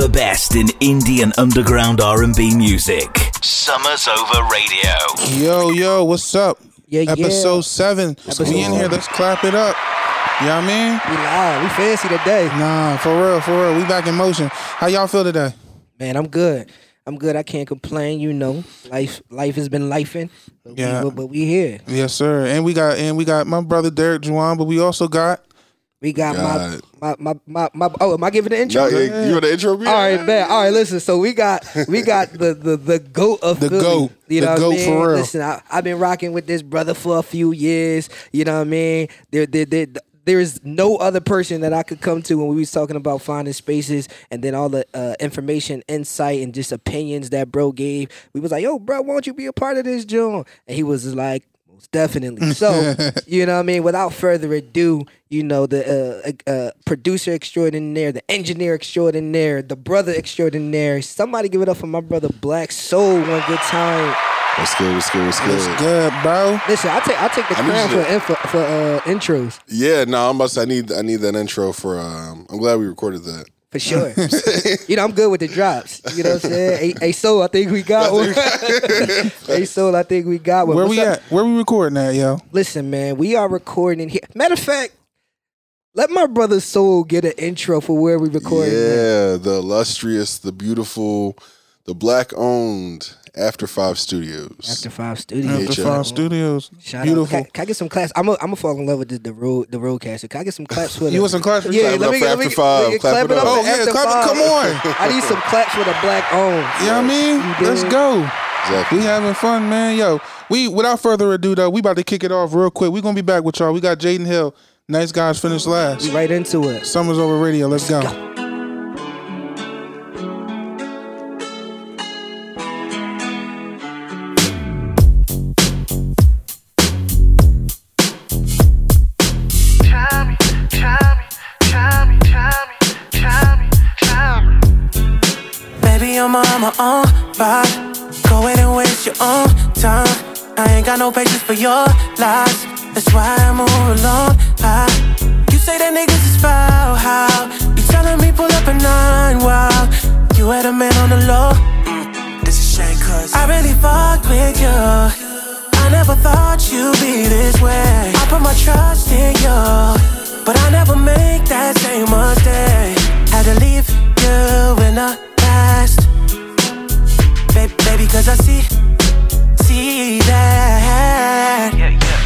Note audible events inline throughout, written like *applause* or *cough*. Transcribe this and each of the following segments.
The best in Indian underground R&B music. Summer's Over Radio. Yo, yo, what's up? Yeah, yeah. Episode seven. Episode we in here. Let's clap it up. You know what I mean? We live. We fancy today. Nah, for real, for real. We back in motion. How y'all feel today? Man, I'm good. I'm good. I can't complain. You know, life life has been lifing. But Yeah. We, but we here. Yes, sir. And we got and we got my brother Derek Juwan, but we also got We got God. my, my my my my. Oh, am I giving the intro? No, yeah, you want the intro? All right, man. All right, listen. So we got we got the the the goat of The Philly. goat. You The know what goat I mean? for real. Listen, I, I've been rocking with this brother for a few years. You know what I mean? There there there. There is no other person that I could come to when we was talking about finding spaces and then all the uh, information, insight, and just opinions that bro gave. We was like, "Yo, bro, won't you be a part of this, John?" And he was like, "Most definitely." So, *laughs* you know what I mean? Without further ado, you know the uh, uh, producer extraordinaire, the engineer extraordinaire, the brother extraordinaire. Somebody give it up for my brother Black Soul one good time. What's good? What's good? What's good? What's good, bro? Listen, I take I take the I crown you for to- info, for uh, intros Yeah, no, I'm about to say I need I need that intro for. Um, I'm glad we recorded that. For sure. *laughs* you know I'm good with the drops. You know what I'm saying? Hey, hey Soul, I think we got one. hey *laughs* Soul, I think we got one. Where What's we up? at? Where we recording at, yo? Listen, man, we are recording here. Matter of fact, let my brother Soul get an intro for where we recording. at. Yeah, the illustrious, the beautiful, the black owned After Five Studios. After Five Studios. After HF. Five Studios. Shout Beautiful. Out. Can, can I get some claps? I'm gonna I'm fall in love with the, the road the RODECaster. Can I get some claps for the? You want some claps? Yeah, Clap let me for let me, After Five. let me Clap clap it it up. up. Oh, yeah, clap it- Five. come on. *laughs* I need some claps for the black owned. You know what I mean? Let's go. Exactly. We having fun, man. Yo, we without further ado though, we about to kick it off real quick. We gonna be back with y'all. We got Jaden Hill. Nice guys finished last. We right into it. Summer's over radio. Let's go. Try on my own vibe. Go ahead and waste your own time. I ain't got no patience for your lies. That's why I move alone. I, you say that niggas is foul. How? You telling me pull up a nine? Wow. You had a man on the low. Mm, this is shame, cuz I really fucked with you. I never thought you'd be this way. I put my trust in you, but I never make that same mistake. Had to leave you in the past, baby, baby, cause I see, see that. Nice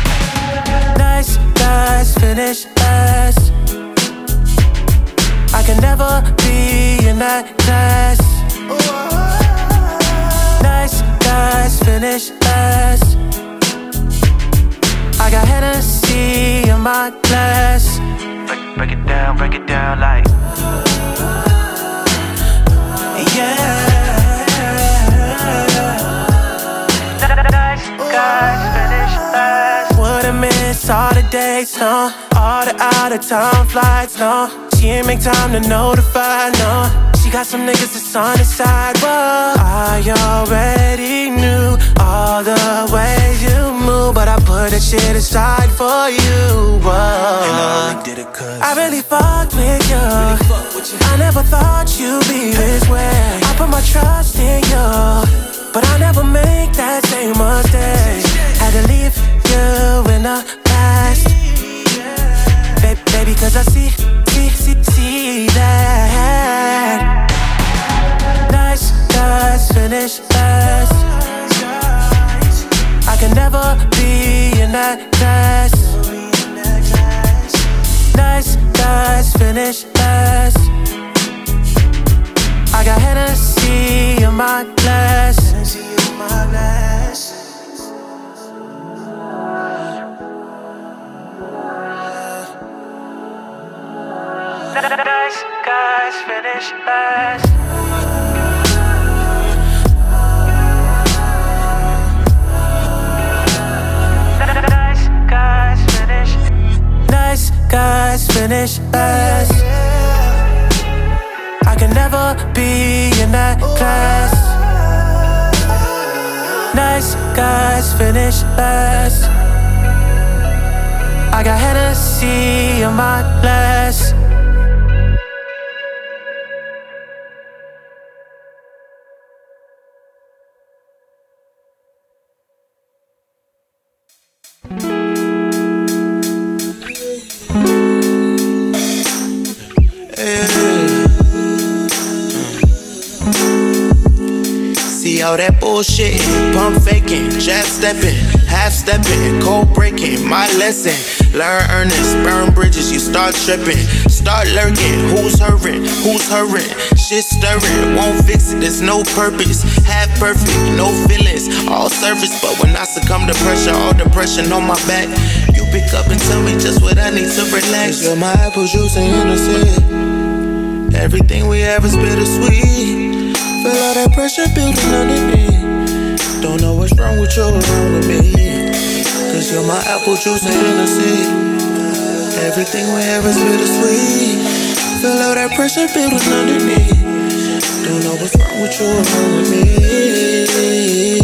dates, no. All the out of town flights, no. She ain't make time to notify, no. She got some niggas that's on the side, but I already knew all the ways you move, but I put that shit aside for you. Whoa. did it cause. I really fucked with you. I never thought you'd be this way. I put my trust in you, but I never make that same mistake. Had to leave you in the baby, cause I see, see, see, see that. Nice guys finish last. I can never be in that class. Nice guys finish last. I got Hennessy in my glass. Nice guys finish last. Nice guys finish. Nice guys finish last. I can never be in that class. Nice guys finish last. I got Hennessy in my glass. All that bullshit. Pump faking, jab stepping, half stepping, cold breaking. My lesson. Learn earnest, burn bridges, you start tripping. Start lurking, who's hurting, who's hurting? Shit stirring, won't fix it, there's no purpose. Half perfect, no feelings, all surface. But when I succumb to pressure, all depression on my back, you pick up and tell me just what I need to relax. You're my apple juice and Hennessy. Everything we have is bittersweet. Feel all that pressure building underneath. Don't know what's wrong with you or wrong with me. Cause you're my apple juice and Hennessy. Everything we have is bittersweet. Feel all that pressure building underneath. Don't know what's wrong with you or wrong with me.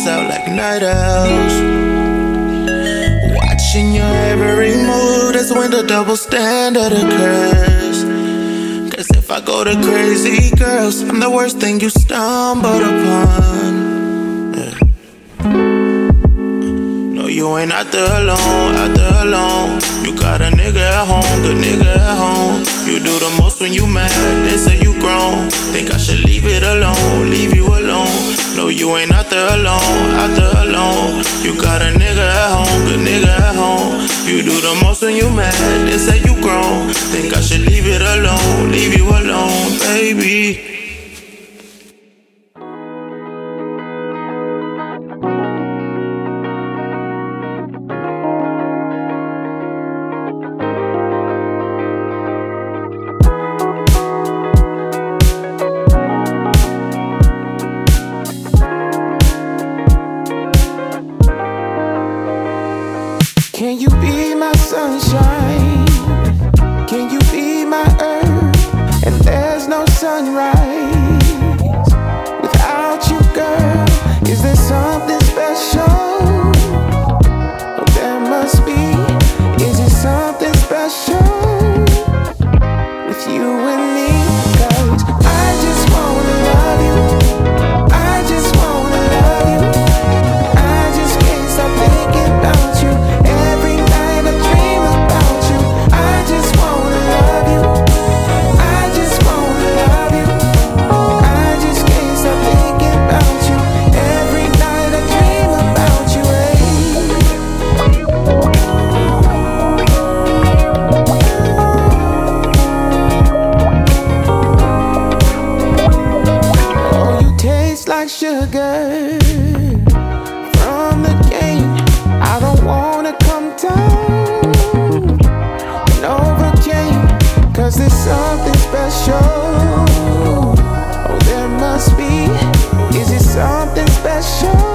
Out like night owls. Watching your every move, that's when the double standard occurs. Cause if I go to crazy girls, I'm the worst thing you stumbled upon. You ain't out there alone, out there alone. You got a nigga at home, good nigga at home. You do the most when you mad, they say you grown. Think I should leave it alone, leave you alone. No, you ain't out there alone, out there alone. You got a nigga at home, good nigga at home. You do the most when you mad, they say you grown. Think I should leave it alone, leave you alone, baby. Special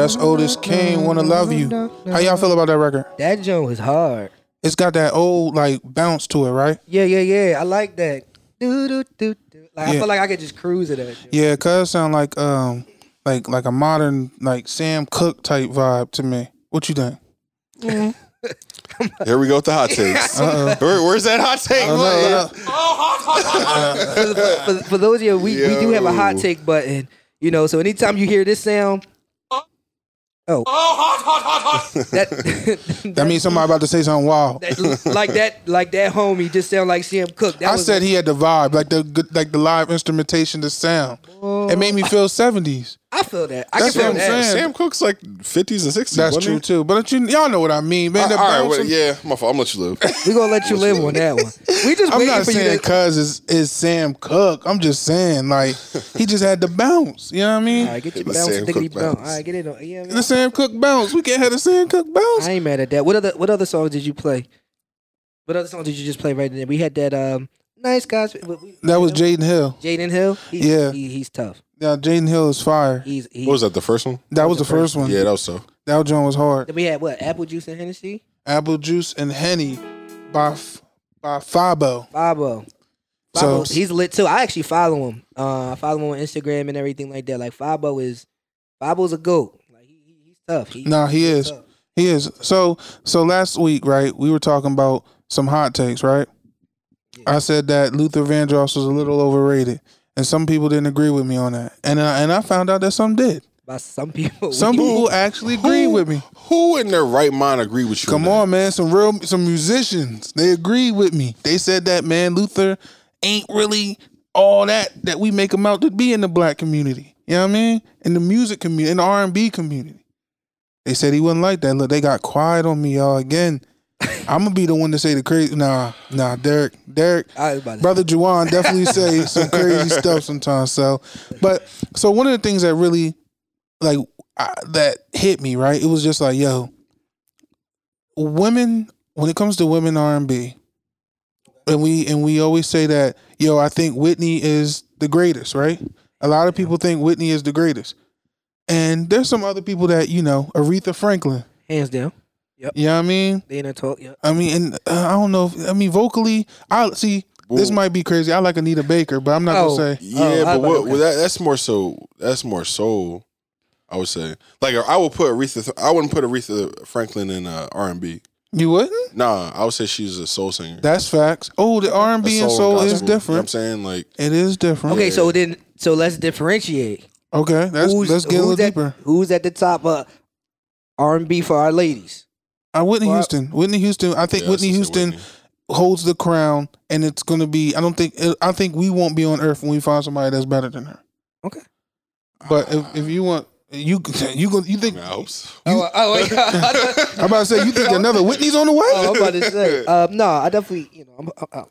that's Otis King. Wanna love you. How y'all feel about that record? That joint was hard. It's got that old like bounce to it, right? Yeah, yeah, yeah. I like that. Do do do do. Like I Yeah. feel like I could just cruise it. that. Yeah, cause it sound like um like like a modern like Sam Cooke type vibe to me. What you think? *laughs* Here we go with the hot takes. *laughs* Where, where's that hot take? for, for, for those of you, we, we do have a hot Yo. take button. You know, so anytime you hear this sound, Oh. oh, hot, hot, hot, hot. *laughs* that, *laughs* That means somebody about to say something wild. that like that like that homie just sound like Sam Cooke. That I was said he had the vibe, like the good- like the live instrumentation, the sound. It made me feel seventies. I feel that. I That's can feel what I'm that. saying. Sam Cooke's like 50s and 60s. That's true he? too. But you, y'all know what I mean, man. Uh, all right, well, bouncing- yeah, my fault. I'm gonna let you live. *laughs* We gonna let you live on that one. We just I'm waiting not for you saying to. cuz is is Sam Cooke. I'm just saying like he just had the bounce. You know what I mean? All right, get your The bounce, Sam diggity Cooke bounce. bounce. All right, get it on. Yeah, man. The Sam Cooke bounce. We can't have the Sam Cooke bounce. I ain't mad at that. What other what other songs did you play? What other songs did you just play right there? We had that um nice guys. That was Jaden Hill. Jaden Hill. He's, Yeah. he, he's tough. Yeah, Jaden Hill is fire. He's he, What was that? The first one? That was the first one. Yeah, that was so. That joint was hard. Then we had what? Apple juice and Hennessy. Apple Juice and Henny by F- by Fabo. Fabo. So- he's lit too. I actually follow him. Uh, I follow him on Instagram and everything like that. Like Fabo is, Fabo's a goat. Like he, he- he's tough. He, Nah, he he's is. tough. He is. So so last week, right, we were talking about some hot takes, right? I said that Luther Vandross was a little overrated. And some people didn't agree with me on that. And I, and I found out that some did. By some people. Some people *laughs* actually agreed with me. Who in their right mind agree with you? Come on, man. Some real some musicians. They agreed with me. They said that man Luther ain't really all that that we make him out to be in the black community. You know what I mean? In the music community, in the R and B community. They said he wasn't like that. Look, they got quiet on me, y'all. Again, I'm gonna be the one to say the crazy. Nah, nah, Derek, Derek, I was about to brother Juwan definitely *laughs* say some crazy stuff sometimes. So, but so one of the things that really like I, that hit me right, it was just like, yo, women when it comes to women R and B, and we and we always say that, yo, I think Whitney is the greatest, right? A lot of people think Whitney is the greatest, and there's some other people that you know, Aretha Franklin. hands down. You know what I mean? They in a talk. Yeah. I mean, and uh, I don't know. If, I mean, vocally, I see. This might be crazy. I like Anita Baker, but I'm not Oh. gonna say. Yeah, Oh, but what, well, that, that's more so. That's more soul. I would say. Like I would put Aretha. I wouldn't put Aretha Franklin in uh, R and B. You wouldn't? Nah, I would say she's a soul singer. That's facts. Oh, the R and B and soul gospel. is You know what I'm saying like It is different. Okay, so then so let's differentiate. Okay, that's, let's get a little at, deeper. Who's at the top of R and B for our ladies? Uh, Whitney Well, Houston. Whitney Houston. I think Yeah, Whitney Houston Whitney. holds the crown, and it's gonna be. I don't think. I think we won't be on Earth when we find somebody that's better than her. Okay. But if, if you want, you *laughs* you go. You think? I hope so. Oh, oh, wait. *laughs* *laughs* I'm about to say. You think another Whitney's on the way? Oh, I'm about to say. Um, no, I definitely, you know, I'm, I'm, I'm-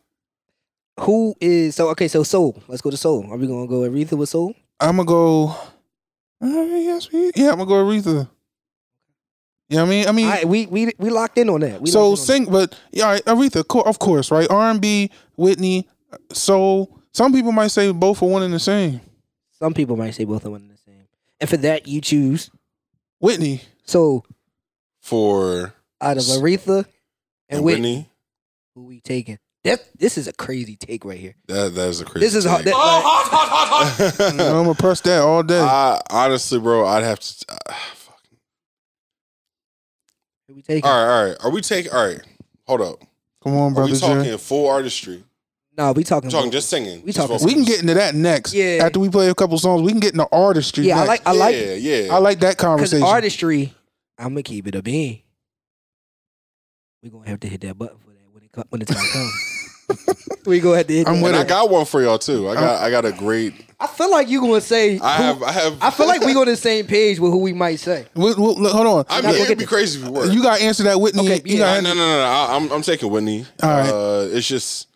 who is so okay? So soul. Let's go to soul. Are we gonna go Aretha with soul? I'm gonna go. Uh, yes, we- yeah, I'm gonna go Aretha. You know what I mean? I mean, All right, we we we locked in on that. We so locked in sing, but yeah, all right, Aretha, co- of course, right? R and B, Whitney, soul. Some people might say both are one and the same. Some people might say both are one and the same, and for that you choose. Whitney, So For out of Aretha and, and Whitney, Whitney, who we taking? That this is a crazy take right here. that that is a crazy. This is hard. take. That, like, *laughs* I'm gonna press that all day. I, honestly, bro, I'd have to. Uh, fuck. who we taking? All right, all right. Are we taking? All right, hold up. Come on, Are brother we Jay. talking full artistry? No, we talking. I'm talking just singing. We Just talking- vocals. We can get into that next. Yeah. After we play a couple songs, we can get into artistry. Yeah, I like. I like. Yeah, yeah. I like that conversation. artistry, I'm gonna keep it a bean. We gonna have to hit that button for that when it co- when the time comes. *laughs* we gonna have to hit. I'm that. with and I got one for y'all too. I got I got a great. I feel like you gonna say. I who- have I have. I feel like we go to the same page with who we might say. We- we- look, hold on. I Now mean, go it'd get be the- crazy if we were. you got to answer that, Whitney. Okay, you yeah. got no, no, no, no. I, I'm I'm taking Whitney. All right. Uh, it's just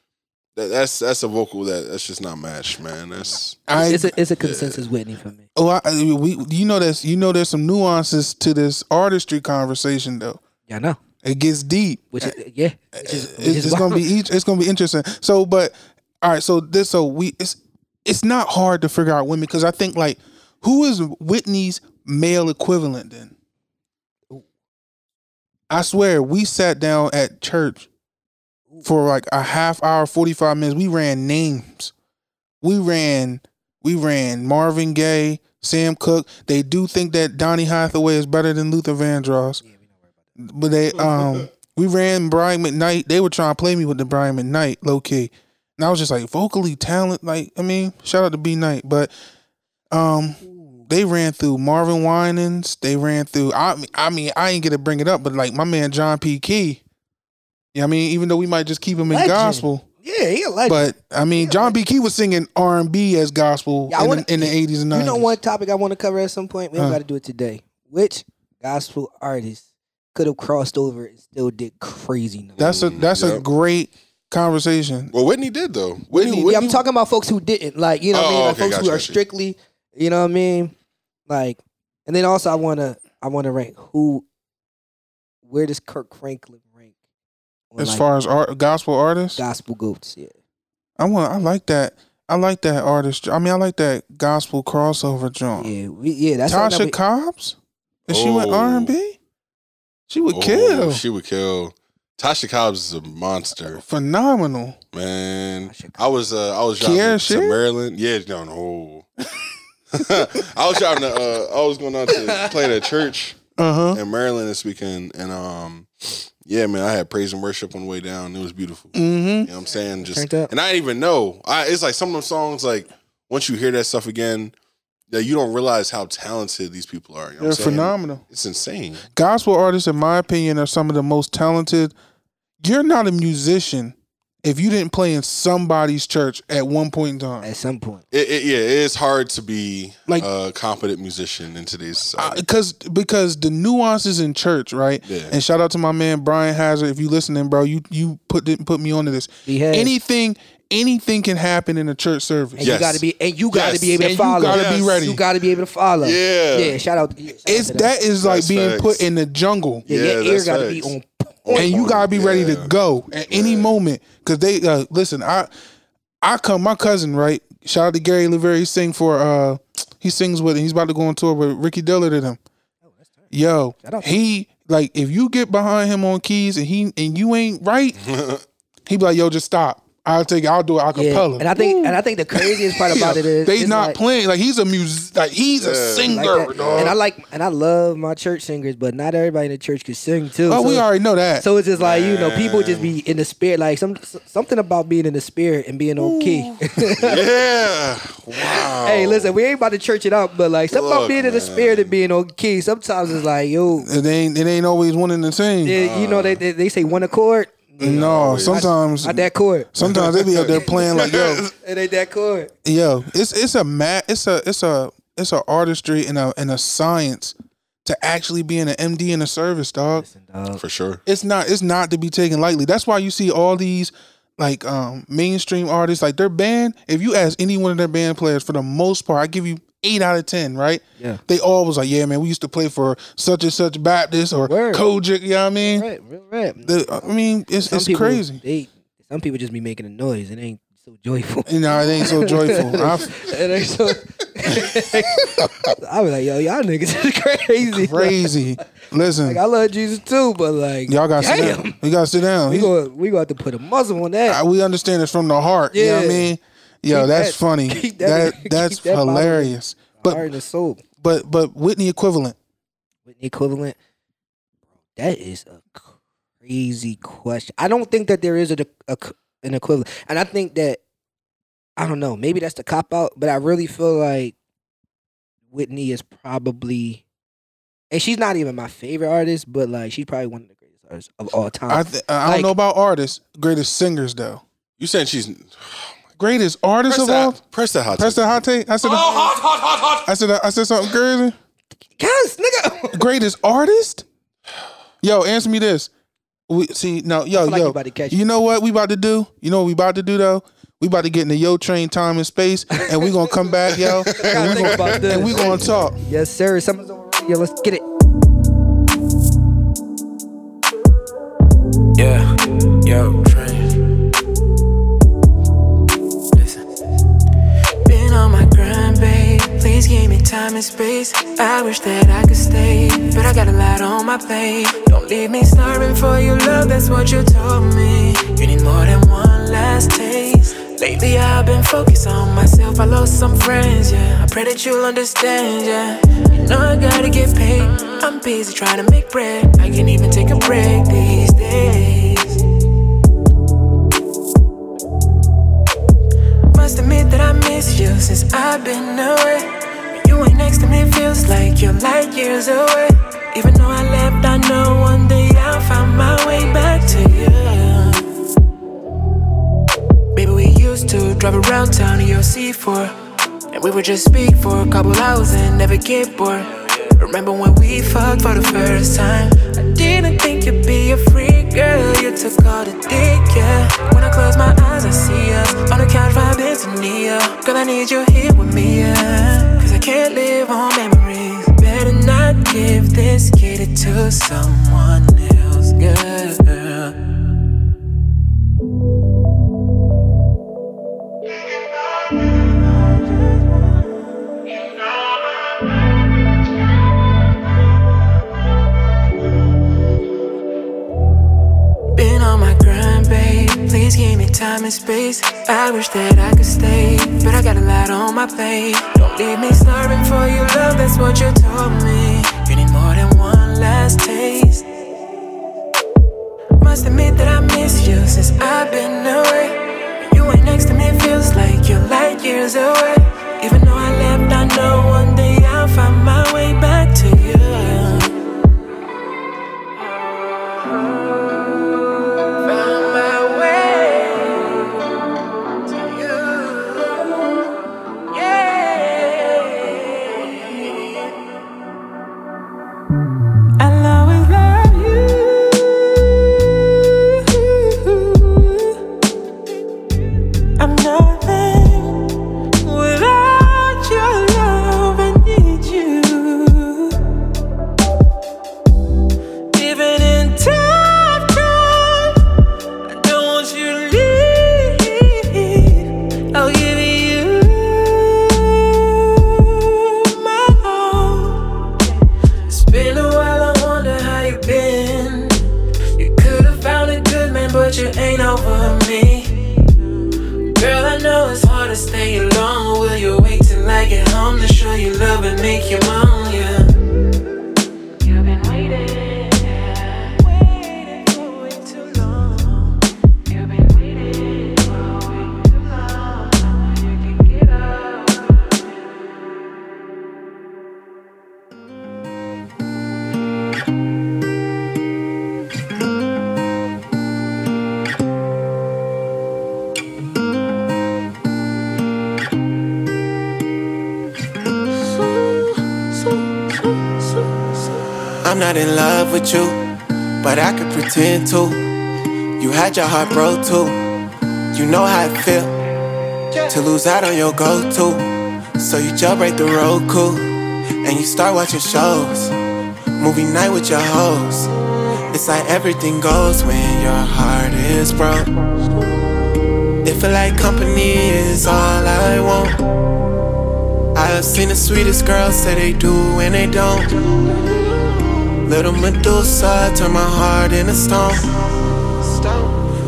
that, that's that's a vocal that that's just not matched, man. That's I, It's a it's a consensus Whitney for me. oh, I, we, you know this. You know, there's some nuances to this artistry conversation, though. Yeah, I know. It gets deep. Which is yeah. Which is, which it's, is it's gonna be each, it's gonna be interesting. So, but all right, so this so we it's it's not hard to figure out women because I think like who is Whitney's male equivalent then? I swear we sat down at church for like a half hour, forty five minutes. We ran names. We ran we ran Marvin Gaye, Sam Cooke. They do think that Donny Hathaway is better than Luther Vandross. But they um We ran Brian McKnight. They were trying to play me with the Brian McKnight low key, and I was just like vocally talent. Like I mean, shout out to B Knight, but um, they ran through Marvin Winans. They ran through. I mean, I mean, I ain't gonna bring it up, but like my man John P. Kee. Yeah, I mean, even though we might just keep him in Legend. gospel, Yeah, he a legend. but I mean, John P. Kee was singing R and B as gospel Yeah, in, wanna- the, in the eighties and nineties. you know one topic I want to cover at some point. We don't Huh. got to do it today. Which gospel artist could have crossed over and still did crazy? numbers? That's a that's a great conversation. Well, Whitney did though. Whitney, Whitney, yeah, Whitney I'm talking about folks who didn't. Like, you know what I Oh, mean? Like okay, folks gotcha, who are gotcha. strictly, you know what I mean? Like, and then also I wanna I wanna rank who where does Kirk Franklin rank on As like, far as art, gospel artists, gospel goats? Yeah. I want. I like that. I like that artist. I mean, I like that gospel crossover joint. Yeah, we, yeah, that's something Tasha that we- Cobbs. If she went Oh. R and B, she would Oh, kill. She would kill. Oh, Tasha Cobbs is a monster, Phenomenal. man. I was uh, I was Kierra driving to Sheard? Maryland. Yeah, no, no. *laughs* I was driving to. Uh, I was going out to play at a church Uh huh. in Maryland this weekend, and um, yeah, man, I had praise and worship on the way down. It was beautiful. Mm-hmm. You know what I'm saying? Just and I didn't even know. I it's like some of them songs like once you hear that stuff again, that you don't realize how talented these people are. You know They're I'm phenomenal. It's insane. Gospel artists, in my opinion, are some of the most talented. You're not a musician if you didn't play in somebody's church at one point in time. at some point. It, it, yeah, it is hard to be Like- a competent musician in today's uh, society. because because the nuances in church, right? Yeah. And shout out to my man Brian Hazard. If you listening, bro, you you put didn't put me onto this. He has. Anything anything can happen in a church service. And Yes. you gotta be and you gotta Yes. be able to And you gotta be ready. You gotta be able to follow. Yeah. Yeah, shout out. yeah, shout out It's to that is like That's being facts. put in the jungle. Yeah, Yeah, your ear gotta be on point. And you gotta be ready to go at any moment because they uh, listen. I I come my cousin right. Shout out to Gary Lever. He sing for uh he sings with he's about to go on tour with Ricky Dillard and him. Yo, Shout out to- he like if you get behind him on keys and he and you ain't right, *laughs* he be like, yo, just stop. I'll take it. I'll do it a Yeah, cappella. and I think and I think the craziest part *laughs* about it is they it's not like- playing like he's a music like he's a singer. like dog. And I like and I love my church singers, but not everybody in the church can sing too. oh, so, we already know that. so it's just like you know, people just be in the spirit, like some something about being in the spirit and being on key. *laughs* yeah. Wow. hey, listen, we ain't about to church it up, but like something about Look, being in the spirit and being on key. Sometimes it's like yo, it ain't it ain't always one and the same. yeah, you know they, they they say one accord, no, sometimes not that chord. sometimes they be up there playing like yo. *laughs* It ain't that chord. Yo, it's it's a mat it's a it's a it's a artistry and a and a science to actually be in an MD in a service, dog. For sure. It's not it's not to be taken lightly. That's why you see all these like um mainstream artists, like their band, if you ask any one of their band players, for the most part, I give you eight out of ten, right? Yeah. They all was like, Yeah, man, we used to play for such and such Baptist or Word. COGIC, you know what I mean? Right, rap. The- I mean, it's Some it's people, crazy. They some people just be making a noise. It ain't so joyful. You know, it ain't so *laughs* joyful. I, it ain't so. *laughs* I was like, yo, y'all niggas is crazy. crazy. Listen, Like I love Jesus too, but like y'all got to sit down. You got to sit down. we He- go we go have to put a muzzle on that. I- we understand it's from the heart. You know what I mean? Yo, Keep that's that- funny. that, that- *laughs* that's that hilarious. But the soul. but but Whitney equivalent. Whitney equivalent. That is a crazy question. I don't think that there is a, a an equivalent, and I think that I don't know. Maybe that's the cop out, but I really feel like Whitney is probably, and she's not even my favorite artist, but like she's probably one of the greatest artists of all time. I th- I don't Like- know about artists. Greatest singers though. You saying she's Greatest artists press of all. that, press that hot Press take. the hot take. I said. I said. I said something crazy. yes, nigga. Greatest artist. Yo, answer me this. We see no, yo, like yo. you about to catch you know what we about to do? You know what we about to do though? We about to get in the yo train time and space, and we gonna come back, yo, *laughs* and we gonna, and we gonna talk. yes, sir. Summer's over. Yeah, let's get it. Yeah, yo, Please give me time and space. I wish that I could stay, but I got a lot on my plate. Don't leave me starving for your love, that's what you told me. You need more than one last taste. Lately I've been focused on myself. I lost some friends, yeah. I pray that you'll understand, yeah. You know I gotta get paid. I'm busy trying to make bread. I can't even take a break these days. Must admit that I miss you since I've been away. Standing next to me feels like you're light years away. Even though I left, I know one day I'll find my way back to you. Baby, we used to drive around town in your C4. And we would just speak for a couple hours and never get bored. Remember when we fucked for the first time? I didn't think you'd be a free girl. You took all the dick, yeah. When I close my eyes, I see us on the couch vibing to Nia. Girl, I need you here with me, yeah. Can't live on memories. Better not give this kitty to someone else, girl. Time and space. I wish that I could stay, but I got a lot on my plate. Don't leave me starving for your love, that's what you told me. You need more than one last taste. Must admit that I miss you since I've been away. You ain't next to me, feels like you're light years away. Even though I left, I know one day your heart broke too. You know how it feel to lose out on your go-to. So you jailbreak the Roku, and you start watching shows. Movie night with your hoes. It's like everything goes when your heart is broke. It feel like company is all I want. I have seen the sweetest girls say they do when they don't. Little Medusa turn my heart into stone.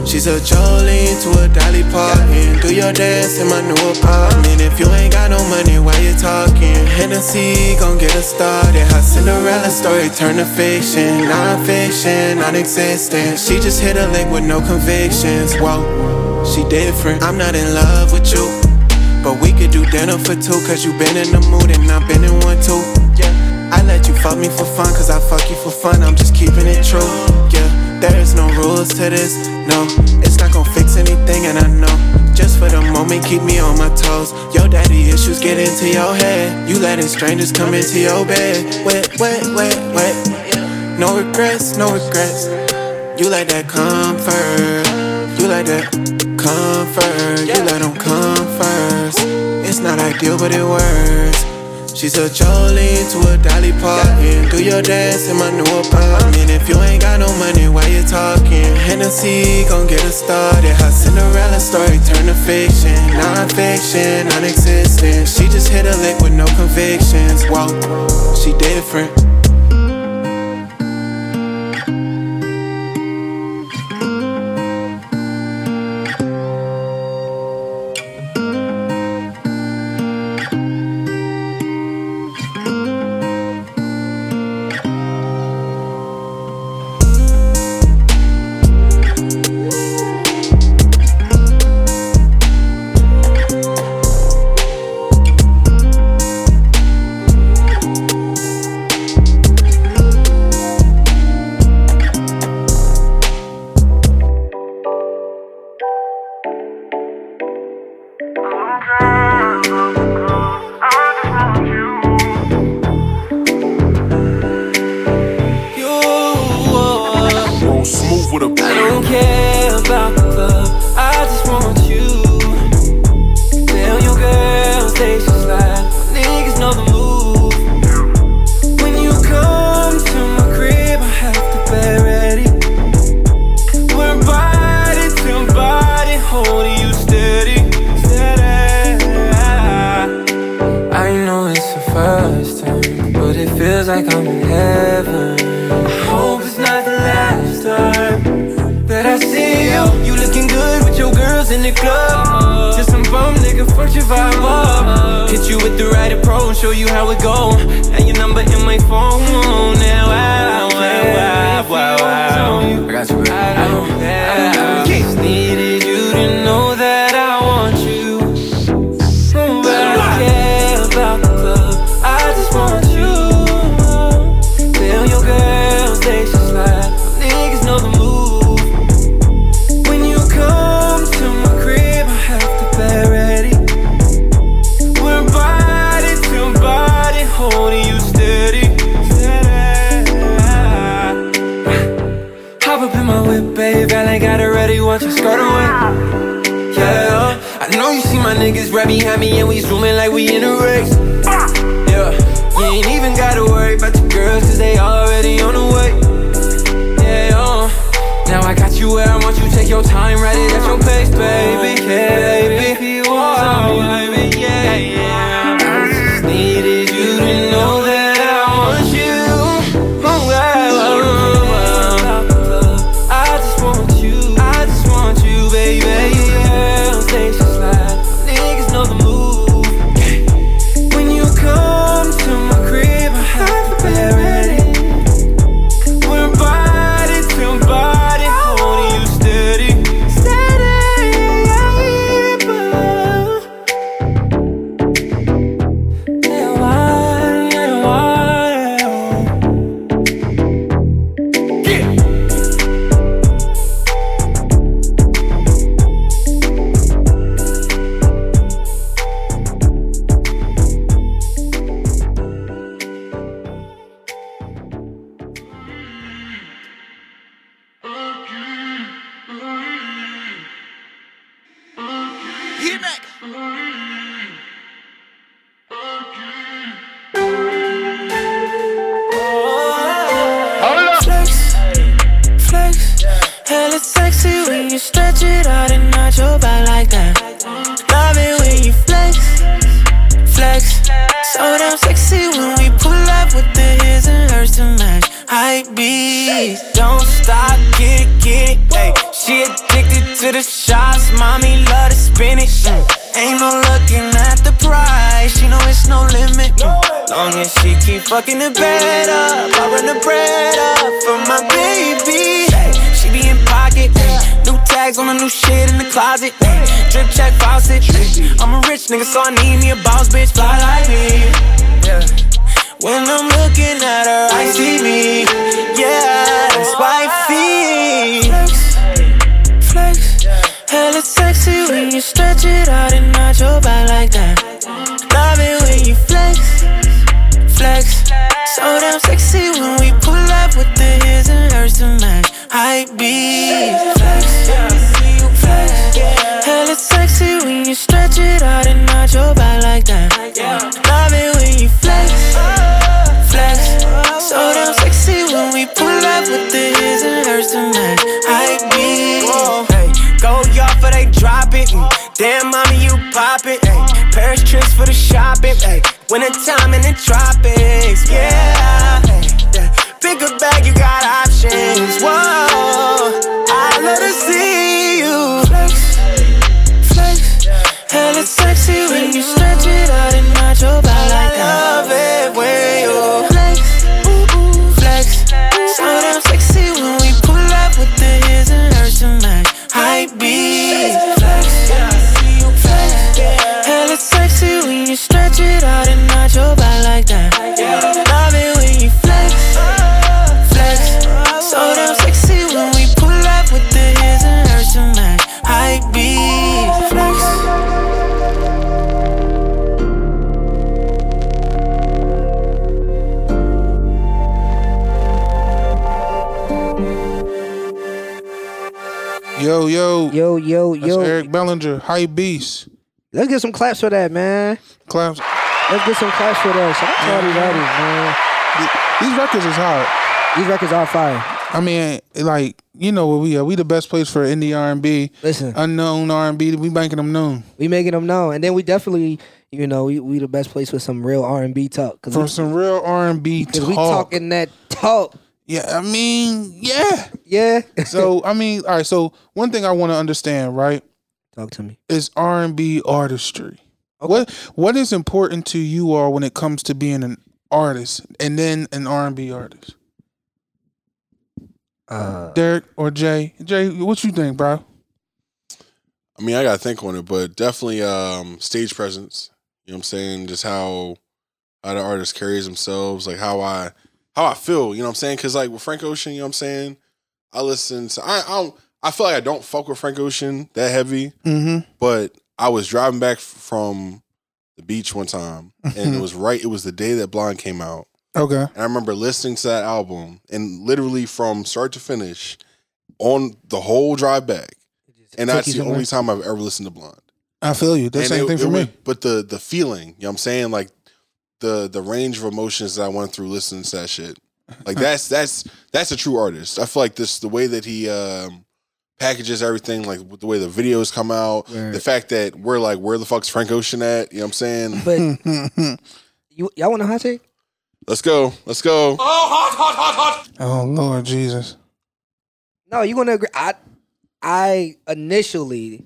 She's a Jolene to a Dolly Parton. Do your dance in my new apartment. If you ain't got no money, why you talking? Hennessy gon' get us started. Her Cinderella story turn to fiction. Non-fiction, non-existent. She just hit a lick with no convictions. Whoa, she different. I'm not in love with you. But we could do dinner for two, cause you been in the mood and I've been in one too. I let you fuck me for fun, cause I fuck you for fun. I'm just keeping it true. Yeah, there is no rules to this. No, it's not gonna fix anything, and I know. Just for the moment, keep me on my toes. Your daddy issues get into your head. You letting strangers come into your bed. Wet, wet, wet, wet. No regrets, no regrets. You like that comfort. You like that comfort. You let them come first. It's not ideal, but it works. She's a Jolene to a Dolly Parton. Do your dance in my new apartment. If you ain't got no money, why you talking? Hennessy gon' get us started. Her Cinderella story turn to fiction. Non-fiction, non-existent. She just hit a lick with no convictions. Whoa, she different. the club to some bum nigga, first you vibe up. Hit you with the right approach, show you how it go. And your number in my phone. Now, wow, wow, wow, wow, wow. I got you. I don't, I. right behind me and we zooming like we in a race. Yeah, you ain't even gotta worry about the girls, cause they already on the way. Yeah, uh. now I got you where I want you, take your time, ride it at your pace, baby. Yeah, baby, oh, baby, yeah, yeah. might be. Flex, flex. Hell, it's sexy when you stretch it out and nod your back like that. Love it when you flex, flex. So damn sexy when we pull up with the his and hers tonight. I be. Hey, go y'all for they drop it. Damn, mommy, you pop it. Ay. Paris trips for the shopping. Ay. Winter time in the tropics. Yeah. Ay. Pick a bag, you got options. Whoa. Eric Bellinger, Hype Beast. Let's get some claps for that, man. Claps. Let's get some claps for that. Shout out to these man. These records is hard. These records are fire. I mean, like you know where we are. We the best place for indie R and B. Listen. unknown R and B. We banking them known We making them know, and then we definitely, you know, we, we the best place for some real R and B talk because for we, some real R and B talk. we talking that talk. Yeah, I mean, yeah. Yeah. So *laughs* I mean, all right. So one thing I want to understand, right, talk to me. is R and B artistry. What what is important to you all when it comes to being an artist and then an R and B artist? Uh, Derek or Jay? Jay, what you think, bro? I mean, I gotta think on it, but definitely um stage presence. You know what I'm saying? Just how how the artist carries themselves, like how I how I feel, you know what I'm saying? Cause like with Frank Ocean, you know what I'm saying? I listen to I I don't I feel like I don't fuck with Frank Ocean that heavy, Mm-hmm. but I was driving back from the beach one time and it was right it was the day that Blonde came out. Okay. And I remember listening to that album and literally from start to finish on the whole drive back. And that's the only time I've ever listened to Blonde. I feel you. The same it- thing for me. was- but the the feeling, you know what I'm saying? Like the the range of emotions that I went through listening to that shit. Like *laughs* that's that's that's a true artist. I feel like this the way that he um packages everything, like with the way the videos come out, Word. the fact that we're like, where the fuck's Frank Ocean at? You know what I'm saying? *laughs* But *laughs* you y'all want a hot take? Let's go. Let's go. oh hot, hot, hot, hot. Oh, Lord Jesus. No, you gonna agree? I I initially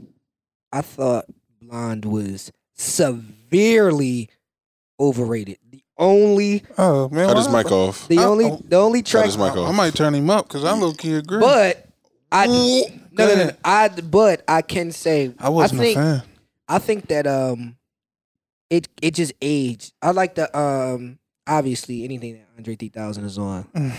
I thought Blonde was severely overrated. The only Oh man. Cut his mic off. the Uh-oh. only the only track his mic I. I might turn him up because I low key agree. but I no no no, no. I but I can say I wasn't think a fan. I think that um it it just aged. I like the um obviously anything that Andre 3000 is on. Mm.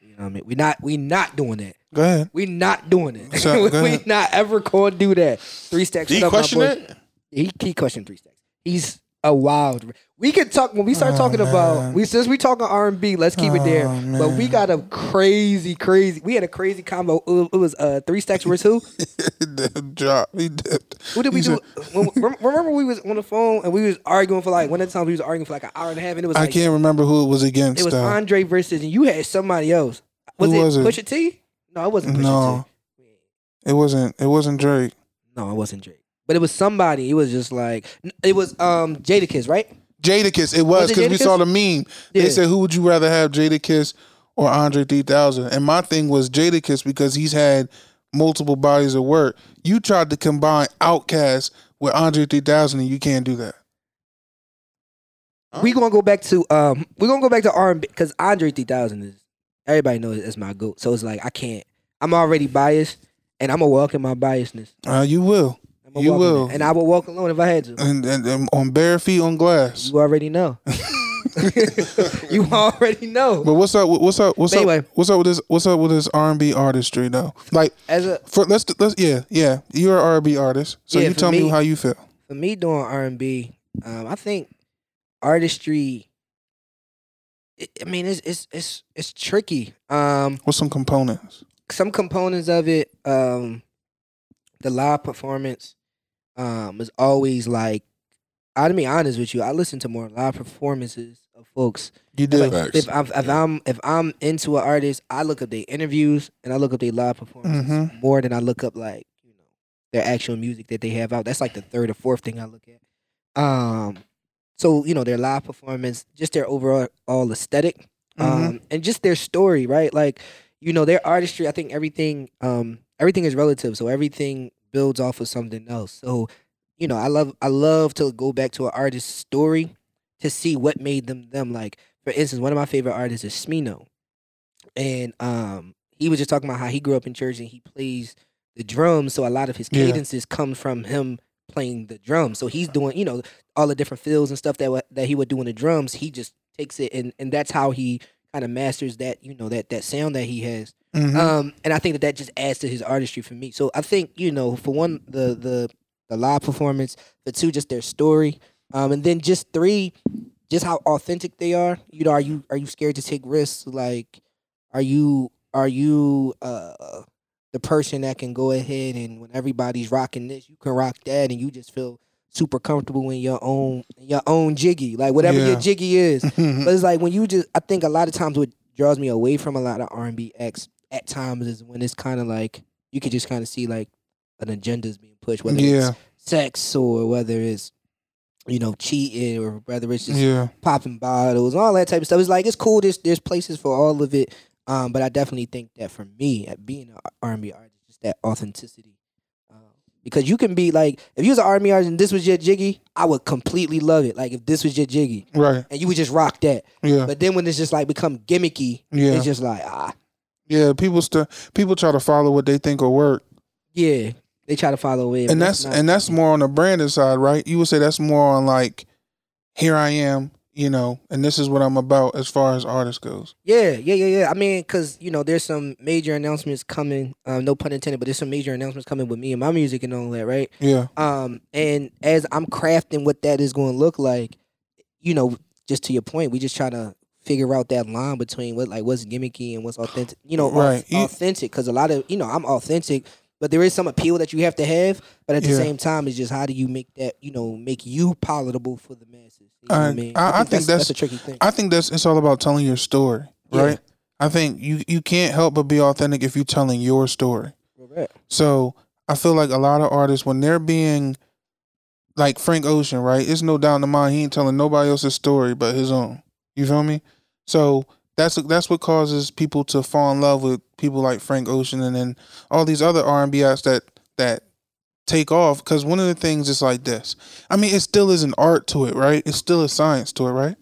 You know what I mean? We're not we not doing that. Go ahead. We not doing it. So, *laughs* we not ever going to do that. Three stacks. Did he What up, my question it? He he questioned three stacks. He's a wild. We could talk when we start Oh, talking about we since we talking R and B. Let's keep it there. Oh, But we got a crazy, crazy. We had a crazy combo. It was- uh three stacks versus who? *laughs* Drop. He dipped. Who did we do? remember we was on the phone and we was arguing for like one of the times we was arguing for like an hour and a half and it was I like can't remember who it was against. it was though. Andre versus and you had somebody else. Was Who it was it? Pusha T? No, it wasn't Pusha No. T. It wasn't. It wasn't Drake. No, it wasn't Drake. But it was somebody. It was just like it was um Jadakiss, right? Jadakiss. It was because we saw the meme. Yeah. They said, "Who would you rather have, Jadakiss or Andre 3000?" And my thing was Jadakiss because he's had multiple bodies of work. You tried to combine Outkast with Andre 3000, and you can't do that. We gonna go back to um we gonna go back to R and B because Andre 3000 is everybody knows it's my goat. So it's like I can't. I'm already biased, and I'm gonna in my biasness. Uh, you will, I'm You will. and I will walk alone if I had to. and, and, and on bare feet on glass. You already know. *laughs* *laughs* you already know. But what's up? What's up? What's Anyway. up? What's up with this? What's up with this R and B artistry though? Like, As a for let's let's yeah yeah. You're an R and B artist, so Yeah, you tell me, me- how you feel. for me doing R and B, um, I think artistry. it- I mean, it's it's it's it's tricky. Um, What's some components? some components of it, um, the live performance, um, is always like. I'll be honest with you. I listen to more live performances of folks. You did. Like, if I'm if I'm if I'm into an artist, I look up their interviews and I look up their live performances Mhm. more than I look up like you know their actual music that they have out. That's like the third or fourth thing I look at. Um, so you know their live performance, just their overall all aesthetic, um, and just their story, right? Like you know their artistry. I think everything um everything is relative, so everything builds off of something else. So you know I love I love to go back to an artist's story to see what made them them. Like for instance, one of my favorite artists is Smino, and um he was just talking about how he grew up in church and he plays the drums, so a lot of his Yeah. cadences come from him playing the drums. So he's doing you know all the different fills and stuff that that he would do in the drums. He just takes it and and that's how he kind of masters that you know that that sound that he has. Mhm. Um, and I think that that just adds to his artistry for me. So I think you know, for one, the the the live performance, for two, just their story, um, and then just three, just how authentic they are. You know, are you are you scared to take risks? Like, are you are you uh the person that can go ahead and when everybody's rocking this, you can rock that, and you just feel super comfortable in your own your own jiggy, like whatever your jiggy is. *laughs* but it's like when you just, I think a lot of times what draws me away from a lot of R and B acts at times is when it's kind of like you could just kind of see like an agenda is being pushed, whether Yeah. it's sex or whether it's you know cheating or whether it's just Yeah. popping bottles, all that type of stuff. It's like it's cool. There's there's places for all of it. Um, but I definitely think that for me, at being an B artist, just that authenticity. Um, because you can be like, if you was an B artist and this was your jiggy, I would completely love it. Like if this was your jiggy Right. and you would just rock that. Yeah. But then when it's just like become gimmicky, Yeah. it's just like ah, Yeah. People st- people try to follow what they think will work. yeah. They try to follow it, and that's and that's more on the branded side, right? You would say that's more on like, here I am, you know, and this is what I'm about as far as artist goes. Yeah, yeah, yeah, yeah. I mean, because you know, there's some major announcements coming. Um, no pun intended, but there's some major announcements coming with me and my music and all that, right? Yeah, Um, and as I'm crafting what that is going to look like, you know, just to your point, we just try to figure out that line between what like what's gimmicky and what's authentic. You know, Right. authentic because a lot of you know I'm authentic, but there is some appeal that you have to have. But at the Yeah. same time, it's just how do you make that you know make you palatable for the masses? You know what I- I mean, I- I think that's- that's a tricky thing. I think that's it's all about telling your story, Yeah. right? I think you you can't help but be authentic if you're telling your story. Correct. So I feel like a lot of artists when they're being like Frank Ocean, right? It's no doubt in the mind he ain't telling nobody else's story but his own. You feel me? So that's that's what causes people to fall in love with people like Frank Ocean and then all these other R and B acts that that take off. Because one of the things is like this. I mean, it still is an art to it, right? It's still a science to it, right?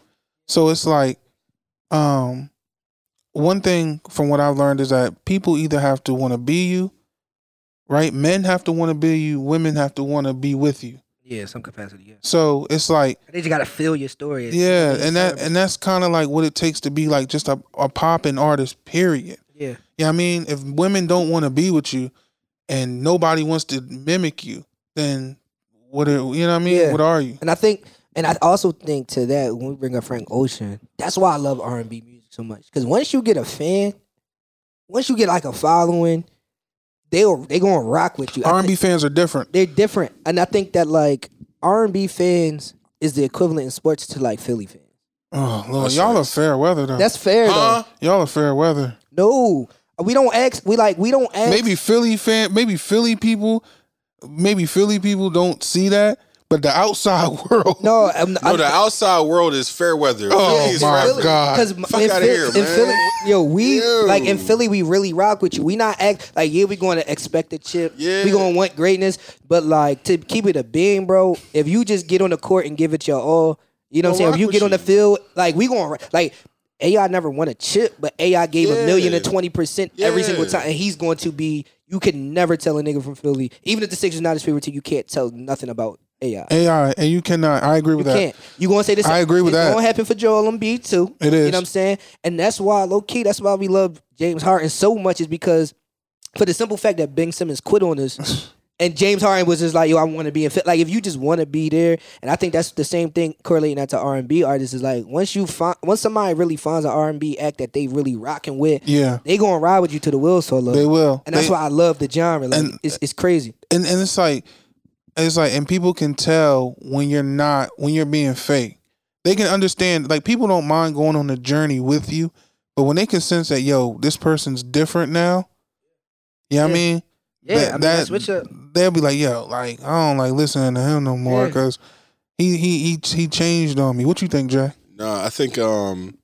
So it's like, um, one thing from what I've learned is that people either have to want to be you, right? Men have to want to be you. Women have to want to be with you. Yeah, some capacity. Yeah, So it's like, they just gotta feel your story. yeah, It's and that and that's kind of like what it takes to be like just a, a popping artist. Period. yeah. Yeah, I mean, if women don't want to be with you, and nobody wants to mimic you, then what? Are, you know what I mean? Yeah. What are you? And I think, and I also think to that when we bring up Frank Ocean, that's why I love R and B music so much. Because once you get a fan, once you get like a following, they'll they gonna rock with you. R and B fans are different. they're different, and I think that like R and B fans is the equivalent in sports to like Philly fans. Oh Lord, y'all are fair weather though. That's fair Huh? y'all are fair weather. No, we don't ask. We like we don't ask. Maybe Philly fan, maybe Philly people, maybe Philly people don't see that, but the outside *laughs* world. no. Um, I'm, No, the outside world is fair weather. Oh, Please, my Philly. God. Because Fuck in, outta Philly, here, in man. Philly, yo, we Yo. like in Philly, we really rock with you. We not act like yeah, we going to expect a chip. Yeah. we gonna want greatness, but like to keep it a being, bro. If you just get on the court and give it your all, you know what I'm saying. If you get on the field, like we gonna like. AI never won a chip, but AI gave a Yeah. million and twenty percent every Yeah. single time, and he's going to be. You can never tell a nigga from Philly, even if the Sixers not his favorite team, you can't tell nothing about AI. AI, and you cannot. I agree You with that. You can't. You gonna say this? I agree with it's that. Gonna happen for Joel Embiid too. It is. You know what I'm saying? And that's why, low key, that's why we love James Harden so much is because for the simple fact that Ben Simmons quit on us. *laughs* And James Harden was just like, yo, I want to be in fit. Like, if you just want to be there, and I think that's the same thing correlating that to R and B artists is like, once you find, once somebody really finds an R and B act that they really rocking with, Yeah, they gonna ride with you to the wheels solo. they will. and that's They- why I love the genre. Like, and- it's it's crazy. and and it's like it's like and people can tell when you're not when you're being fake. They can understand like people don't mind going on a journey with you, but when they can sense that yo, this person's different now. You know what I mean? Yeah, That- I mean, that- switch up. They'll be like, yo, like I don't like listening to him no more Yeah. because he he he he changed on me. What you think, Jay? No, I think um,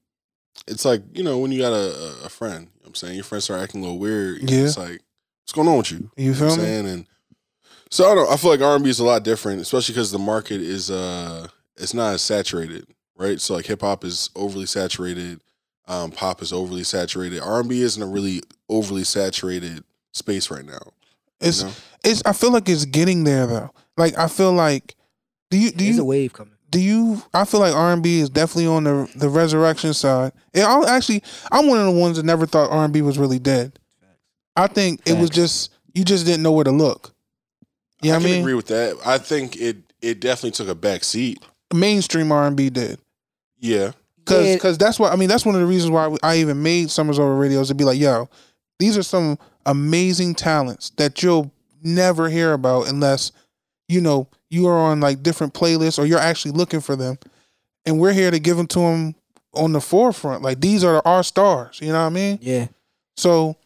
it's like you know when you got a, a friend. You know what I'm saying your friends start acting a little weird. Yeah. it's like what's going on with you? You You know feel what I'm me? saying? And so I don't. I feel like R and B is a lot different, especially because the market is uh, it's not as saturated, right? So like hip hop is overly saturated, um, pop is overly saturated. R and B isn't a really overly saturated space right now. you It's know? it's. I feel like it's getting there though. Like I feel like. Do you do There's a wave coming. do you? I feel like R and B is definitely on the the resurrection side. And I'm actually I'm one of the ones that never thought R and B was really dead. I think it was just you just didn't know where to look. Yeah, I I can mean agree with that. I think it it definitely took a back seat. mainstream R and B did. Yeah, Cause, cause that's why I mean that's one of the reasons why I even made Summers Over Radios to be like, yo, these are some amazing talents that you'll never hear about unless you know you are on like different playlists or you're actually looking for them. And we're here to give them to them on the forefront. Like these are our stars. You know what I mean? Yeah. So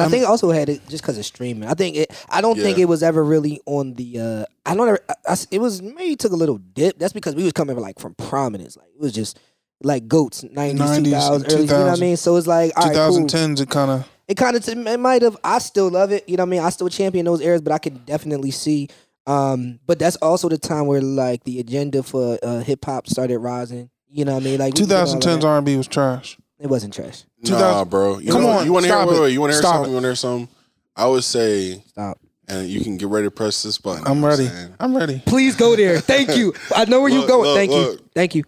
I I'm- think also had it just because of streaming. I think it. I don't think it was ever really on the. uh I don't. Ever, I, I- it was maybe took a little dip. That's because we was coming like from prominence. Like it was just like goats, nineties, 90s, two thousands, early. You know what I mean? So it's like all right, cool. 2010s, it kind of It kind of it might have. I still love it. You know what I mean? I still champion those eras, but I can definitely see. Um, but that's also the time where like the agenda for uh, hip hop started rising. You know what I mean? Like we did all of 2010s. R&B was trash. It wasn't trash. Nah, 2000 bro. You Come know, on, You want to hear? stop Wait, it. wait, you want to hear Stop something? it. You want to hear something? I would say, Stop. and you can get ready to press this button. I'm you know what ready. saying? I'm ready. Please go there. *laughs* Thank you. I know where you Look, going. look, Thank you. look. Thank you.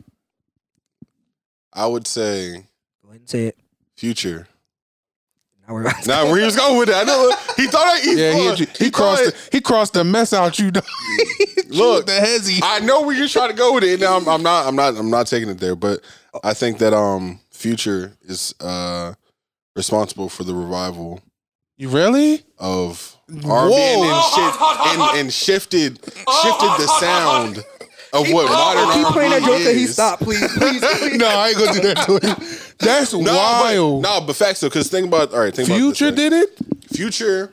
I would say Go ahead and say it. future. Now we're Nah, where he was going with it? I know. He thought I. He, Yeah, thought, he, he, crossed the, he crossed the mess out you. dog. *laughs* Look, the hezzy. I know where you're trying to go with it. Now I'm, I'm not. I'm not. I'm not taking it there. But I think that um, future is uh responsible for the revival You really? of R&B and, and, shit, and, and shifted shifted the sound of what modern Keep R&B playing that joke till he is. stop, please, please, *laughs* please. No, I ain't gonna do that to him. That's *laughs* No, wild. But, no, but facts though, because think about all right. Think Future about this, did it. Future.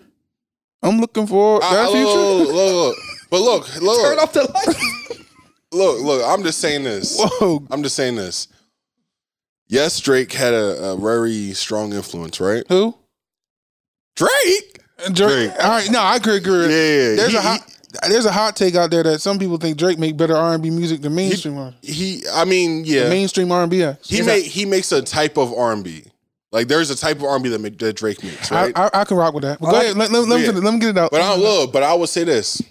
I'm looking for I- that I- future. look, look, look, look. But look, look, Turn off the lights. look, look. I'm just saying this. Whoa, I'm just saying this. Yes, Drake had a, a very strong influence, right? who? Drake. Drake. Drake. All right, no, I agree. agree. Yeah, There's he- a hot. There's a hot take out there that some people think Drake make better R&B music than mainstream. R- He, I mean, yeah, Mainstream R&B. he make he makes a type of R&B. Like there's a type of R&B that, that Drake makes, right? I, I, I can rock with that. But go I- ahead. Let, let, let, Yeah. me, let me get it out. but I look, but I would say this: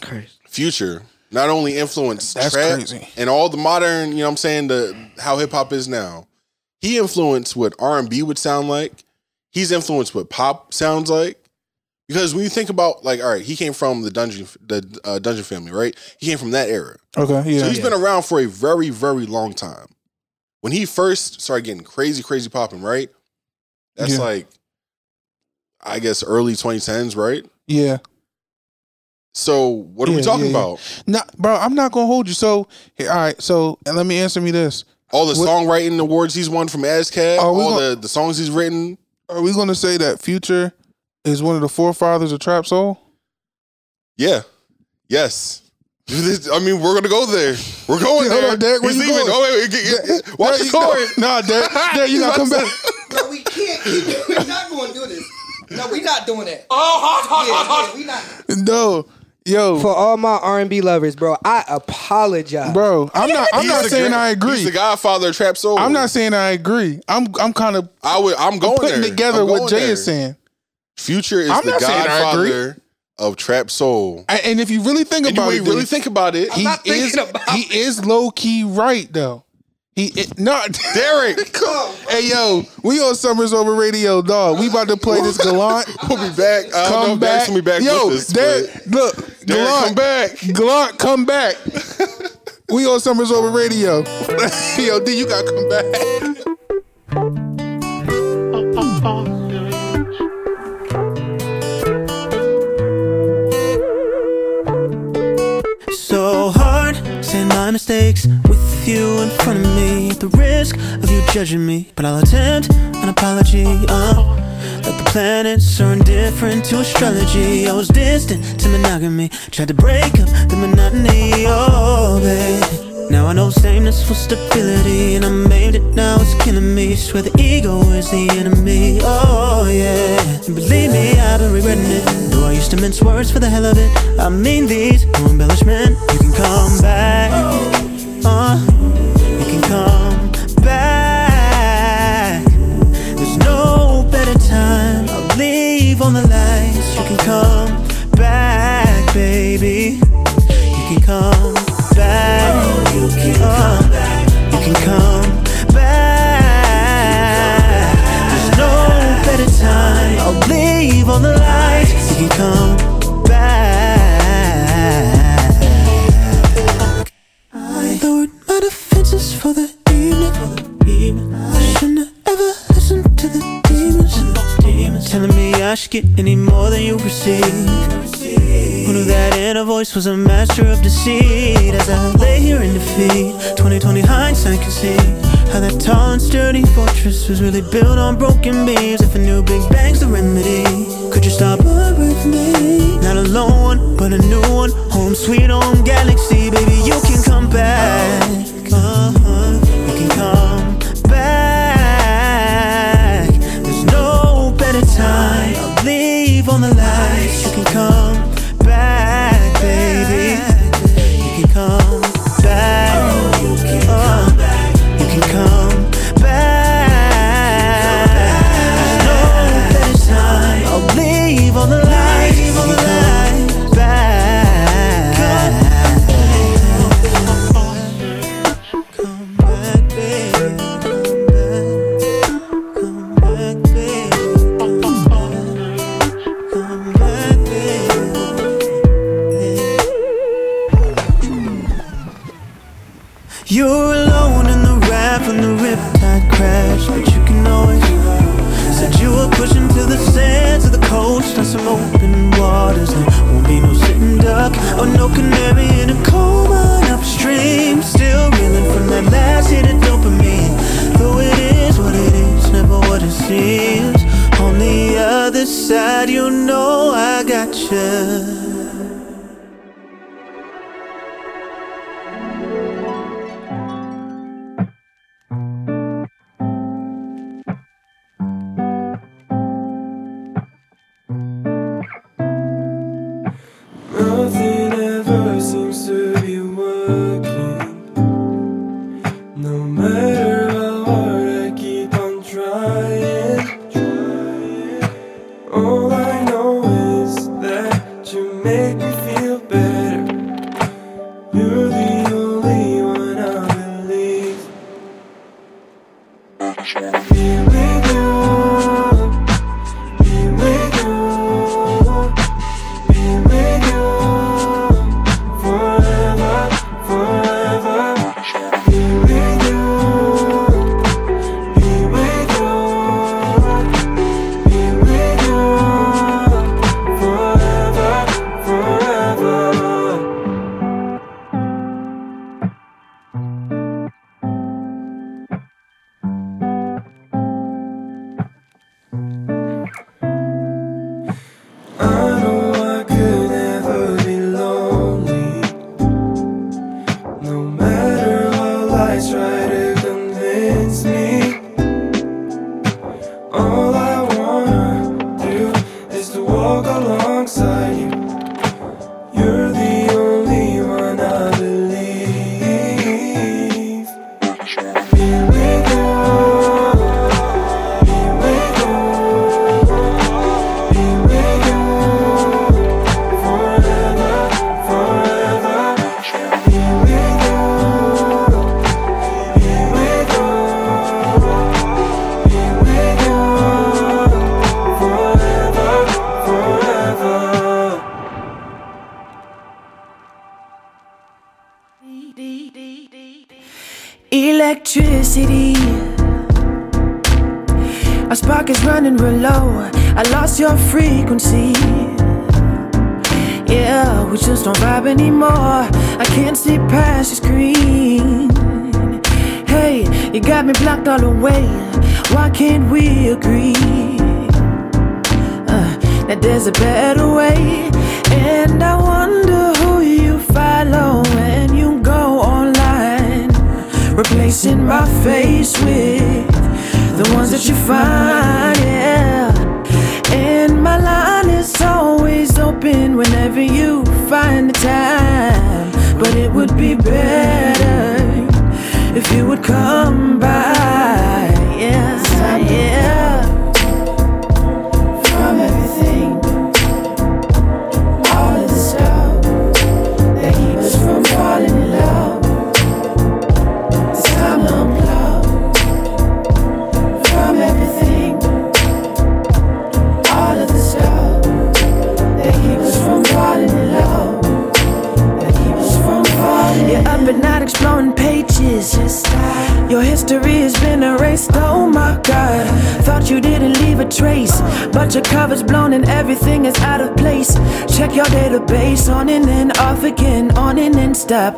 crazy. Future not only influenced That's trap crazy. and all the modern, you know, what I'm saying the how hip hop is now. He influenced what R&B would sound like. He's influenced what pop sounds like. Because when you think about like, all right, he came from the dungeon, the uh, dungeon family, right? He came from that era. okay, yeah. So he's been around for a very, very long time. When he first started getting crazy, crazy popping, right? That's Yeah. like, I guess, early 2010s, right? yeah. So what are we talking yeah, yeah. about? No, bro, I'm not gonna hold you. So, all right. So, let me answer me this: All the What- songwriting awards he's won from ASCAP, Are we all the, the songs he's written. Are we gonna say that Future is one of the forefathers of trap soul? Yeah. Yes. *laughs* I mean, we're gonna go there. We're going Hold there. on, Derek, where He's you leaving. going? Oh, wait, wait, get- get- watch There the you- *laughs* court. Nah, Derek, *laughs* Derek, you gotta come back. No, we can't. keep- We're not going to do this. No, we're not doing that. Oh, yeah, yeah, we not. No, yo, For all my R and B lovers, bro, I apologize. bro, I'm not. I'm not saying gra- I agree. He's the Godfather of trap soul. I'm not saying I agree. I'm. I'm kind of I would. I'm going putting there. together I'm what going Jay there. is saying. Future is I'm the not saying I agree. Godfather of trap soul. I- And if you really think And about really, it, really dude, think about it, he not is. about he is low key right though. He it, not *laughs* Derek. *laughs* Hey yo, we on Summers Over Radio, dog. We about to play this *laughs* Gallant. We'll be back. I don't know Come if back. gonna be back Yo, with us. Derek, but look, Derek, Gallant, come back. Gallant, come back. we on Summers Over Radio. yo, D, you gotta come back. So hard saying my mistakes with you in front of me. At the risk of you judging me, but I'll attempt an apology. Uh, that the planets are indifferent to astrology. I was distant to monogamy, tried to break up the monotony. Oh, babe. Now I know sameness was stability, and I made it. Now it's killing me. Swear the ego is the enemy. Oh yeah, and believe me, I've been regretting it. Though I used to mince words for the hell of it. I mean these no embellishment. You can come back. Uh, you can come back. There's no better time. I'll leave on the lights. You can come back, baby. You can come back. You can come back. You can come back. There's no better time. I'll leave on the lights. You can come defenses for the evening. I shouldn't have ever listened to the demons. Telling me I should get any more than you receive. Who knew that inner voice was a master of deceit? As I lay here in defeat, 2020 hindsight can see how that tall and sturdy fortress was really built on broken beams. If a new Big Bang's the remedy, could you stop with me? Not a lone one, but a new one. Home sweet home galaxy, baby, you can come back. You're alone in the raft when the riptide crashed, but you can always said you were pushing to the sands of the coast on some open waters. There won't be no sitting duck or no canary in a coal mine upstream. Still reeling from that last hit of dopamine. Though it is what it is, never what it seems. On the other side, you know I got you. We agree? Uh, that there's a better way. And I wonder who you follow when you go online. Replacing my face with the ones that you find, yeah. And my line is always open whenever you find the time. But it would be better if you would come by, yeah. From everything, all of the stuff that keep us from falling in love. It's time to unplug from everything, all of the stuff that keep us from falling in love. That keep us from falling. You're up exploring pages. Your history has been erased. God, thought you didn't leave a trace, but your cover's blown and everything is out of place. Check your database on and then off again, on and then stop.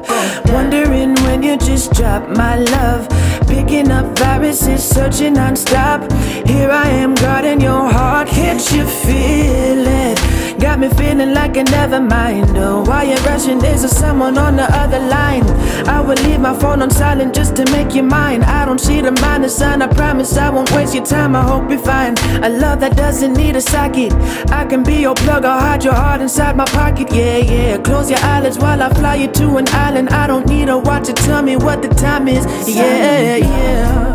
Wondering when you just drop my love. Picking up viruses, searching non-stop. Here I am guarding your heart, can't you feel it? Got me feeling like I never mind. Oh, why you rushing? Is there someone on the other line? I will leave my phone on silent just to make you mine. I don't see the minus sign. I promise I won't waste your time. I hope you find a love that doesn't need a socket. I can be your plug. I'll hide your heart inside my pocket. Yeah, yeah. Close your eyelids while I fly you to an island. I don't need a watch to tell me what the time is. Yeah, yeah.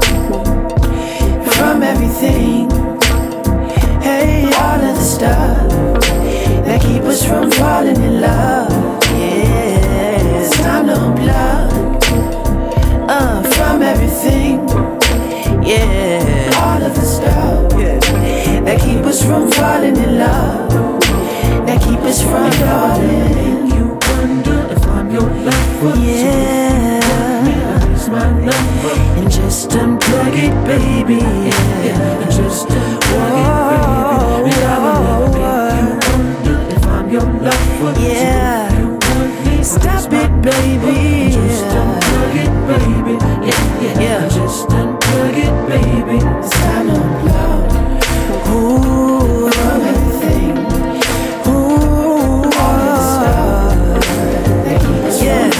From everything, hey, all of the stuff that keep us from falling in love. Yeah, it's time to unplug uh, from everything. Yeah, all of the stuff Yeah. that keep us from falling in love. That keep us from falling. You wonder if I'm your lover. Yeah. My. And just unplug it, baby. Yeah. And just unplug it, wonder if I'm your lover. Yeah. You? Stop it, baby. Just unplug it, baby. Yeah, yeah. yeah. Just unplug it, baby. It's time to unplug. Ooh, from everything. Ooh, yeah.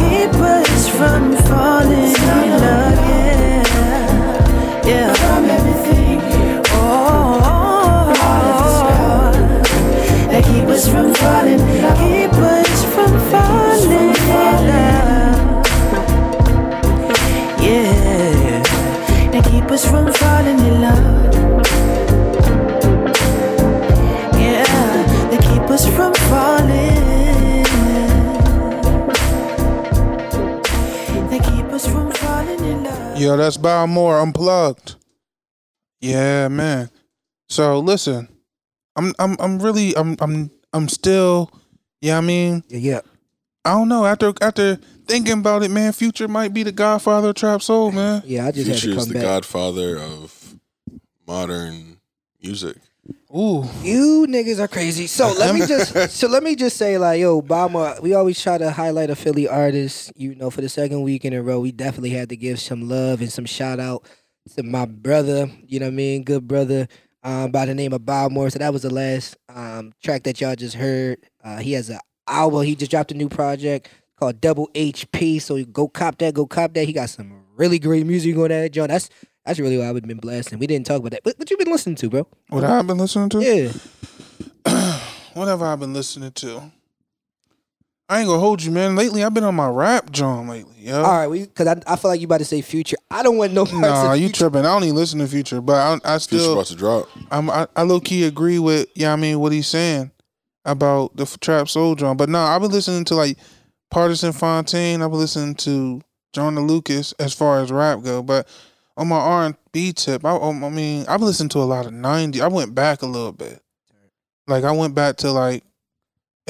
Keep us from from falling. Keep us from falling. Yeah, that keep us from falling in love. Yeah, they keep us from falling. They keep us from falling in love. Yo, that's Bow Moore unplugged. Yeah, man. So listen, I'm I'm I'm really I'm I'm I'm still yeah, I mean, Yeah, yeah. I don't know. After after thinking about it, man, Future might be the godfather of trap soul, man. Yeah, I just had to Future is the back. godfather of modern music. Ooh. You niggas are crazy. So let me just *laughs* so let me just say like yo, Obama. We always try to highlight a Philly artist. You know, for the second week in a row, we definitely had to give some love and some shout out to my brother. You know what I mean? Good brother. Um, by the name of Bob Moore. So that was the last um track that y'all just heard. Uh, he has a album. He just dropped a new project called Double HP. So go cop that. Go cop that. He got some really great music on that, John. That's that's really what I've been blasting. We didn't talk about that. What, what you been listening to, bro? What I've been listening to? Yeah. What have I been listening to? I ain't gonna hold you, man. Lately, I've been on my rap John lately, yeah. All right, we because I, I feel like you about to say future. I don't want no parts Nah, of you future. tripping. I don't even listen to Future, but I, I Future still about to drop. I'm, I, I low key agree with, yeah, I mean, what he's saying about the f- trap soul drum. But no, I've been listening to like Partisan Fontaine. I've been listening to John Lucas as far as rap go. But on my R and B tip, I, um, I mean, I've listened to a lot of '90s. I went back a little bit. Like I went back to like,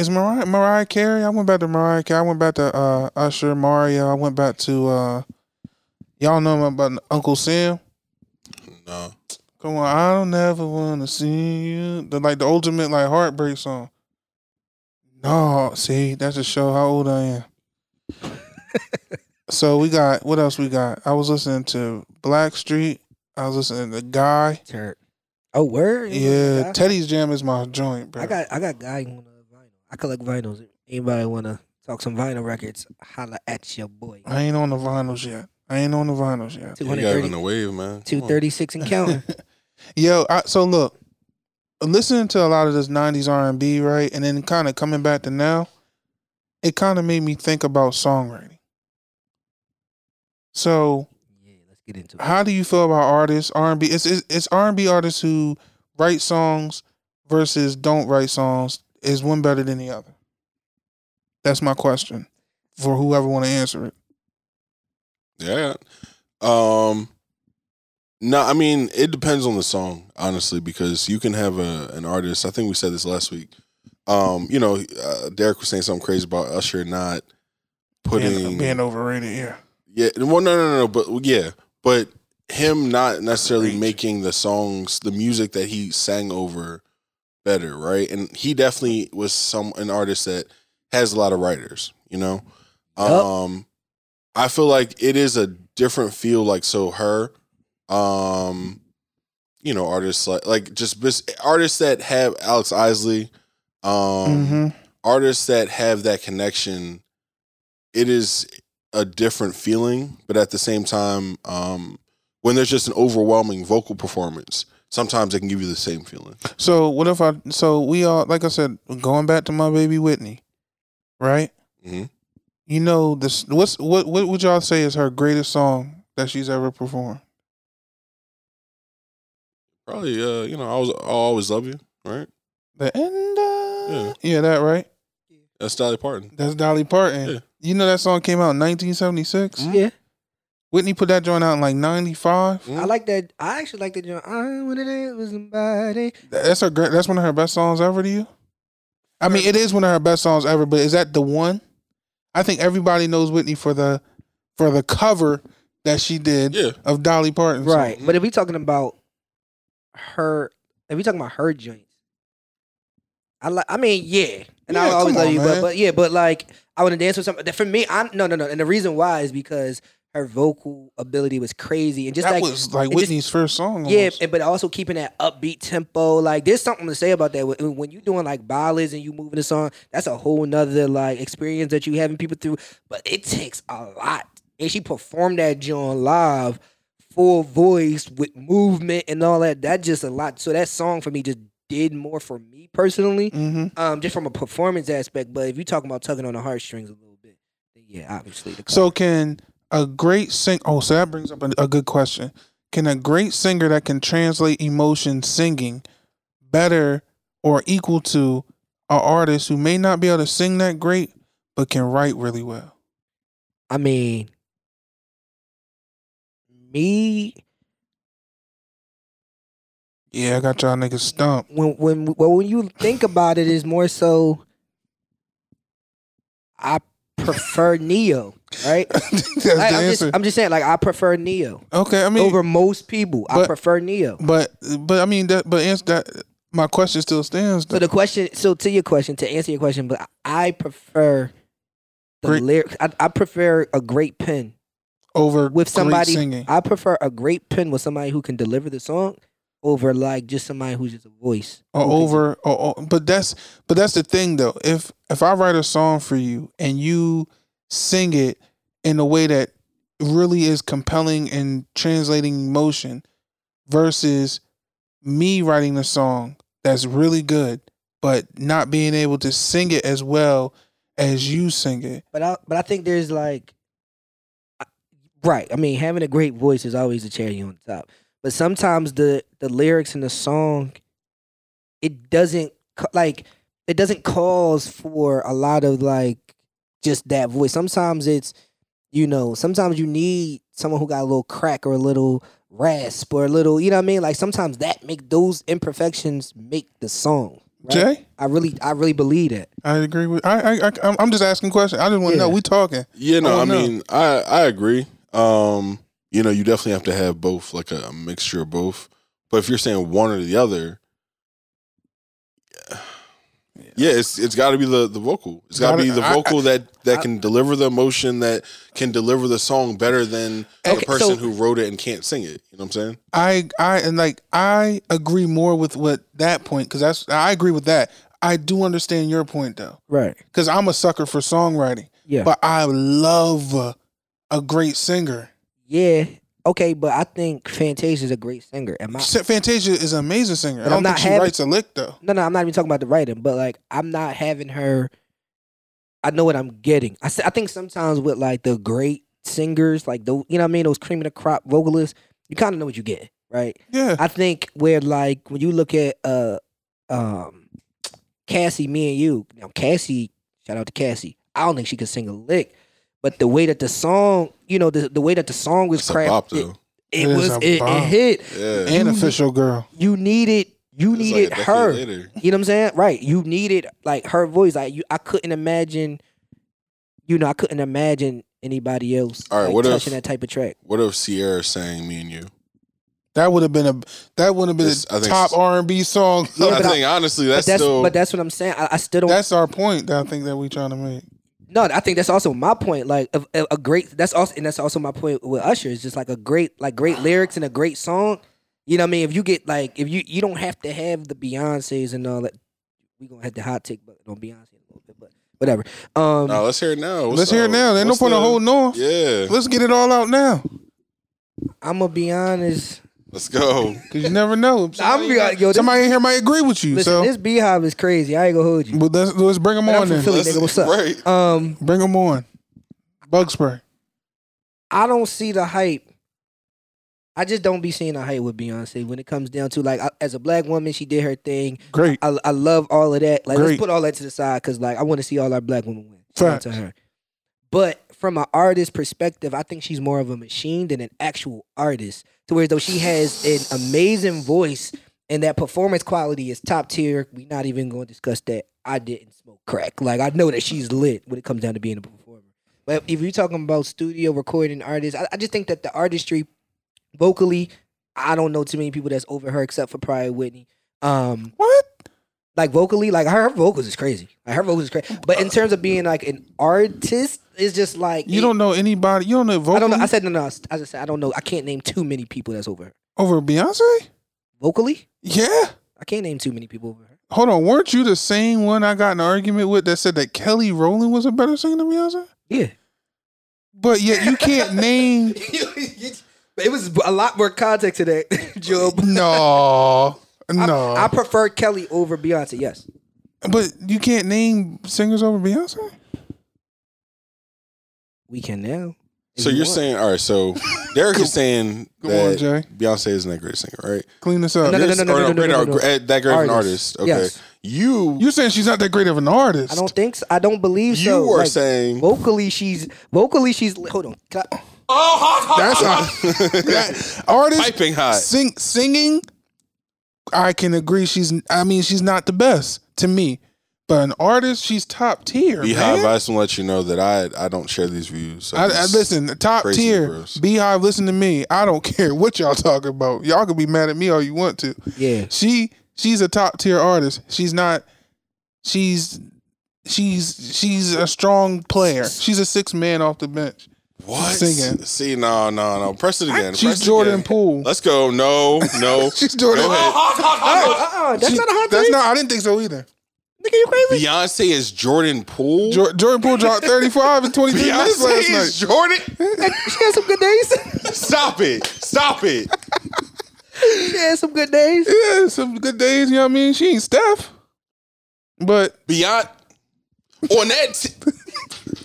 is Mariah Mariah Carey? I went back to Mariah Carey. I went back to uh, Usher, Mario. I went back to uh, y'all know about Uncle Sam. No. Come on, I don't never wanna see you. The like the ultimate like heartbreak song. No, see, that just show how old I am. so we got what else we got? I was listening to Blackstreet. I was listening to Guy. Turd. Oh, word. Yeah, Teddy's Jam is my joint, bro. I got I got guy on a vinyl. I collect vinyls. Anybody want to talk some vinyl records? Holla at your boy. I ain't on the vinyls yet. I ain't on the vinyls yet. You got in the wave, man. Two thirty six and counting. *laughs* Yo, I, so look, listening to a lot of this '90s R&B, right, and then kind of coming back to now, it kind of made me think about songwriting. So, yeah, let's get into it. how do you feel about artists R&B? It's it's, it's R&B artists who write songs versus don't write songs. Is one better than the other? That's my question for whoever want to answer it. Yeah. Um no, I mean it depends on the song, honestly, because you can have a an artist. I think we said this last week. Um, you know, uh, Derek was saying something crazy about Usher not putting Being, being overrated, yeah. yeah. Well, no, no, no, no, but yeah, but him not necessarily making the songs, the music that he sang over better, right? And he definitely was some an artist that has a lot of writers, you know. Um I feel like it is a different feel like so her um you know, artists like like just bis- artists that have Alex Isley um hmm artists that have that connection, it is a different feeling, but at the same time, um, when there's just an overwhelming vocal performance, sometimes it can give you the same feeling. So what if I? So we all, like I said, going back to my baby Whitney, right? Mhm. You know this. What's what? What would y'all say is her greatest song that she's ever performed? Probably, uh, you know, I was, I'll always love you, right? The end. Of, Yeah. yeah, that right. That's Dolly Parton. That's Dolly Parton. Yeah. You know that song came out in 1976. Yeah, Whitney put that joint out in like 95. Mm. I like that. I actually like that. joint. I wanted it with somebody. That's her. great- That's one of her best songs ever to you. I mean, it is one of her best songs ever, but is that the one? I think everybody knows Whitney for the for the cover that she did Yeah. of Dolly Parton. song. Right, but if we talking about her, if we talking about her joints, I like. I mean, yeah, and Yeah, I always come love on, you, man. but but yeah, but like I want to dance with something. For me, I'm no, no, no, and the reason why is because her vocal ability was crazy, and just that like was like and just- Whitney's first song. Yeah, and- but also keeping that upbeat tempo. Like, there's something to say about that. When when you doing like ballads and you moving the song, that's a whole nother like experience that you having people through. But it takes a lot. And she performed that joint live, full voice with movement and all that. That just a lot. So that song for me just did more for me personally, Mhm. um, just from a performance aspect. But if you're talking about tugging on the heartstrings a little bit, then yeah, obviously. The So can a great sing? Oh, so that brings up a, a good question. Can a great singer that can translate emotion singing better or equal to an artist who may not be able to sing that great but can write really well? I mean, me Yeah, I got y'all niggas stumped. when when well when you think about it, is more so. I prefer Ne-Yo, right? *laughs* That's the I'm answer. just I'm just saying, like I prefer Ne-Yo okay, I mean, over most people. I prefer Ne-Yo. but but I mean that. But answer that. My question still stands. So the question, so to your question, to answer your question, but I prefer the Great- lyric. I, I prefer a great pen over with somebody. singing. I prefer a great pen with somebody who can deliver the song over like just somebody who's just a voice. or over or, or- but that's but that's the thing though if if i write a song for you and you sing it in a way that really is compelling and translating emotion versus me writing a song that's really good but not being able to sing it as well as you sing it But I but I think there's like right. I mean, having a great voice is always a cherry on top. But sometimes the the lyrics in the song it doesn't like it doesn't cause for a lot of like just that voice. Sometimes it's you know, sometimes you need someone who got a little crack or a little rasp or a little, you know what I mean? Like sometimes that make those imperfections make the song. right? jay I really I really believe that. i agree with i i, I I'm- i'm just asking questions i just want to Yeah. know we talking Yeah, no, I no. mean, I I agree. Um, you know, you definitely have to have both, like a, a mixture of both. But if you're saying one or the other, yeah, it's it's got to be the the vocal. It's got to be the I- vocal that that I- can deliver the emotion that can deliver the song better than Okay, the person so- who wrote it and can't sing it. You know what I'm saying? I I and like I agree more with what that point because that's I agree with that. I do understand your point though Right. because I'm a sucker for songwriting, Yeah. but I love a, a great singer. Yeah. Okay, but I think Fantasia is a great singer. Am I? Fantasia is an amazing singer. I don't I'm not think she having- writes a lick though. No, no, I'm not even talking about the writing, but like I'm not having her. I know what I'm getting. I, s- I think sometimes with like the great singers, like the you know what I mean, those cream of the crop vocalists, you kind of know what you get, right? Yeah, I think where like when you look at uh um Cassie, me and you, now Cassie, shout out to Cassie. I don't think she could sing a lick, but the way that the song, you know, the the way that the song was It's a bop crafted, though. it, It is was it, it hit. Yeah, and you- official girl. You needed you It's needed decade her. later. You know what I'm saying? Right. You needed like her voice. Like you, I couldn't imagine. You know, I couldn't imagine anybody else All right, like, what if- touching that type of track. What if Ciara sang "Me and You"? That would have been a that would have been It's- I a top R and B song. Yeah, *laughs* I but I- think honestly, But that's, that's still. but that's what I'm saying. I, I still don't. That's our point. That I think that we're trying to make. No, I think that's also my point. Like a, a, a great. That's also and that's also my point with Usher. Is just like a great like great lyrics and a great song. You know what I mean? If you get like if you you don't have to have the Beyonces and all that. We gonna have the hot take but on Beyonce a little bit, but whatever. Um, no, let's hear it now. What's Let's hear it up? now. Ain't no point in holding on. Yeah, Let's get it all out now. I'm gonna be honest. Let's go. Cause you never know. *laughs* I'm be honest, yo, this- Somebody in here might agree with you. Listen, so, this BeyHive is crazy. I ain't gonna hold you. but let's let's bring them But I'm on from then. Philly, Let's- nigga. What's up? Right. Um, Bring them on. Bug spray. I don't see the hype. I just don't be seeing the hype with Beyonce when it comes down to like I, as a black woman, she did her thing. Great. I, I love all of that. Like Great. let's put all that to the side because like I want to see all our black women win. Shout out to her. But from an artist perspective, I think she's more of a machine than an actual artist. To where though she has an amazing voice and that performance quality is top tier. We're not even going to discuss that. I didn't smoke crack. Like I know that she's lit when it comes down to being a performer. But if you're talking about studio recording artists, I, I just think that the artistry, vocally, I don't know too many people that's over her except for probably Whitney. Um, What? Like vocally, like her, her vocals is crazy. Like her vocals is crazy. But in terms of being like an artist, it's just like You don't know anybody. You don't know vocally I don't know. I said no, no. I just said I don't know. I can't name too many people that's over her over Beyonce. vocally. Yeah. I can't name too many people over her. Hold on. Weren't you the same one I got in an argument with that said that Kelly Rowland was a better singer than Beyonce? Yeah, But yet you can't name. *laughs* it was a lot more context to that, *laughs* Job. No. No. I, I prefer Kelly over Beyonce. Yes, but you can't name singers over Beyonce. we can now. If So you you're want. saying, all right. So *laughs* Derek is saying Go that on, Jay. Beyonce isn't that great singer, right? Clean this up. No, no, no, no, no, or no, no, great- no, or no. gr- uh, that great of an Artist. artist. Okay, Yes. you You saying she's not that great of an artist? I don't think so. I don't believe so. you so. are Like, saying vocally she's vocally she's hold on. Can I- That's not *laughs* that, artist piping hot. sing singing. I can agree. She's. I mean, she's not the best to me, but an artist, she's top tier. BeyHive, man. I just want to let you know that I I don't share these views. So I, I just- listen, top tier. gross. BeyHive, listen to me. I don't *laughs* care what y'all talking about. Y'all can be mad at me all you want to. Yeah. She she's a top tier artist. She's not. She's she's she's a strong player. She's a six man off the bench. What? Singing. See, no, no, no. Press it again. She's Press it Jordan again. Poole. Let's go. No, no. *laughs* She's Jordan. Go ahead. Uh-uh, that's She- not a hot That's take. not. I didn't think so either. Nigga, you crazy? Beyonce is Jordan Poole. Jor- Jordan Poole dropped 35 and 23 minutes Beyonce last is night. Jordan. she had some good days. Stop it. Stop it. she had some good days. Yeah, some good days. You know what I mean? She ain't Steph, but Beyonce. on that. T-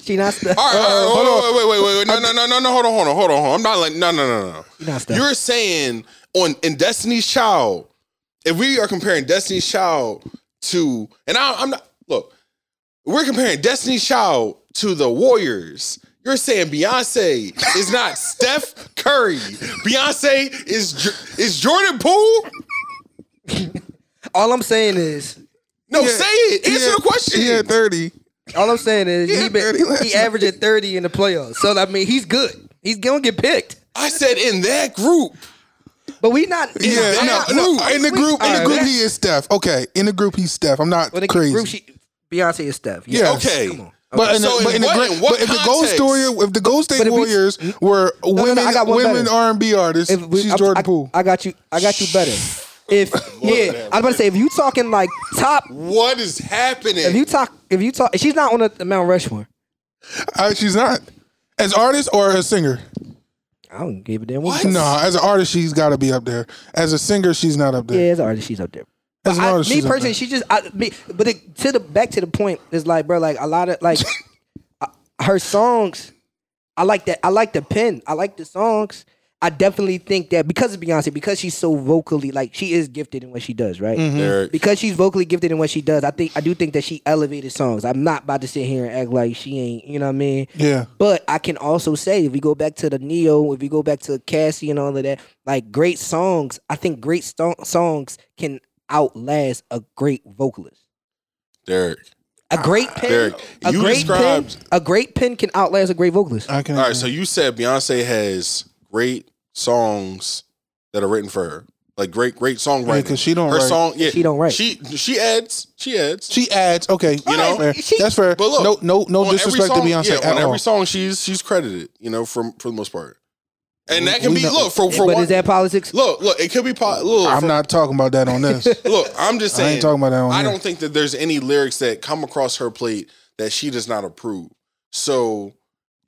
She not the. all right, all right, uh, hold hold on. Wait, wait, wait, wait. No, uh, no, no, no, no. Hold on, hold on, hold on, hold on. I'm not like no, no, no, no. She not Steph. You're saying on in Destiny's Child, if we are comparing Destiny's Child to, and I, I'm not look, we're comparing Destiny's Child to the Warriors. You're saying Beyonce is not *laughs* Steph Curry. Beyonce is is Jordan Poole. *laughs* All I'm saying is, No, Yeah, say it. Answer had- the question. He had 30. All I'm saying is, Yeah, he been 30 he night. averaging thirty in the playoffs. So I mean, he's good. He's gonna get picked. I said in that group. But we not. Yeah, that no, no, in the We- group, in the Alright, group, that- he is Steph. Okay, in the group, he's Steph. I'm not When the crazy. group, she, Beyonce is Steph. Yeah. Okay. Come on. but in the, So but in in the, what- in what but if the Gold? Story, if the Gold State But if we- Warriors mm. were no, women, I got women. R&B artists, If we- she's I- Jordan I, Poole. I got you. I got you better. If *laughs* yeah, I was about to say if you talking like top, What is happening? if you talk, if you talk, she's not on the, Mount Rushmore. Uh, she's not as artist or as singer. I don't give a damn what. No, as an artist, she's got to be up there. As a singer, she's not up there. Yeah, there. as an artist, she's up there. As an I- artist, me she's up personally, there. she just I, me, but it, to the back to the point is like, bro, like a lot of like *laughs* uh, her songs. I like that. I like the pen. I like the songs. I definitely think that because of Beyonce, because she's so vocally like she is gifted in what she does, right? Mm-hmm. Because she's vocally gifted in what she does, I think I do think that she elevated songs. I'm not about to sit here and act like she ain't, you know what I mean? Yeah. But I can also say, if we go back to the Ne-Yo, if we go back to Cassie and all of that, like great songs, I think great sto- songs can outlast a great vocalist. Derek. A great pen, Derek, a you great described- pen, a great pen can outlast a great vocalist. I can. All right, so you said Beyonce has great songs that are written for her. Like great, great songwriting. 'cause she don't Her write. song, yeah, She don't write. She she adds, she adds. She adds. Okay, You know? fair. She- that's fair. But look, no, no, no disrespect song- to Beyonce Yeah, at on all. every song, she's she's credited. You know, from for the most part. And that can be know- look for for but one. is that politics? look, look, it could be po- look, I'm for- not talking about that on this. *laughs* Look, I'm just saying. I ain't saying. talking about that on I here. don't think that there's any lyrics that come across her plate that she does not approve. So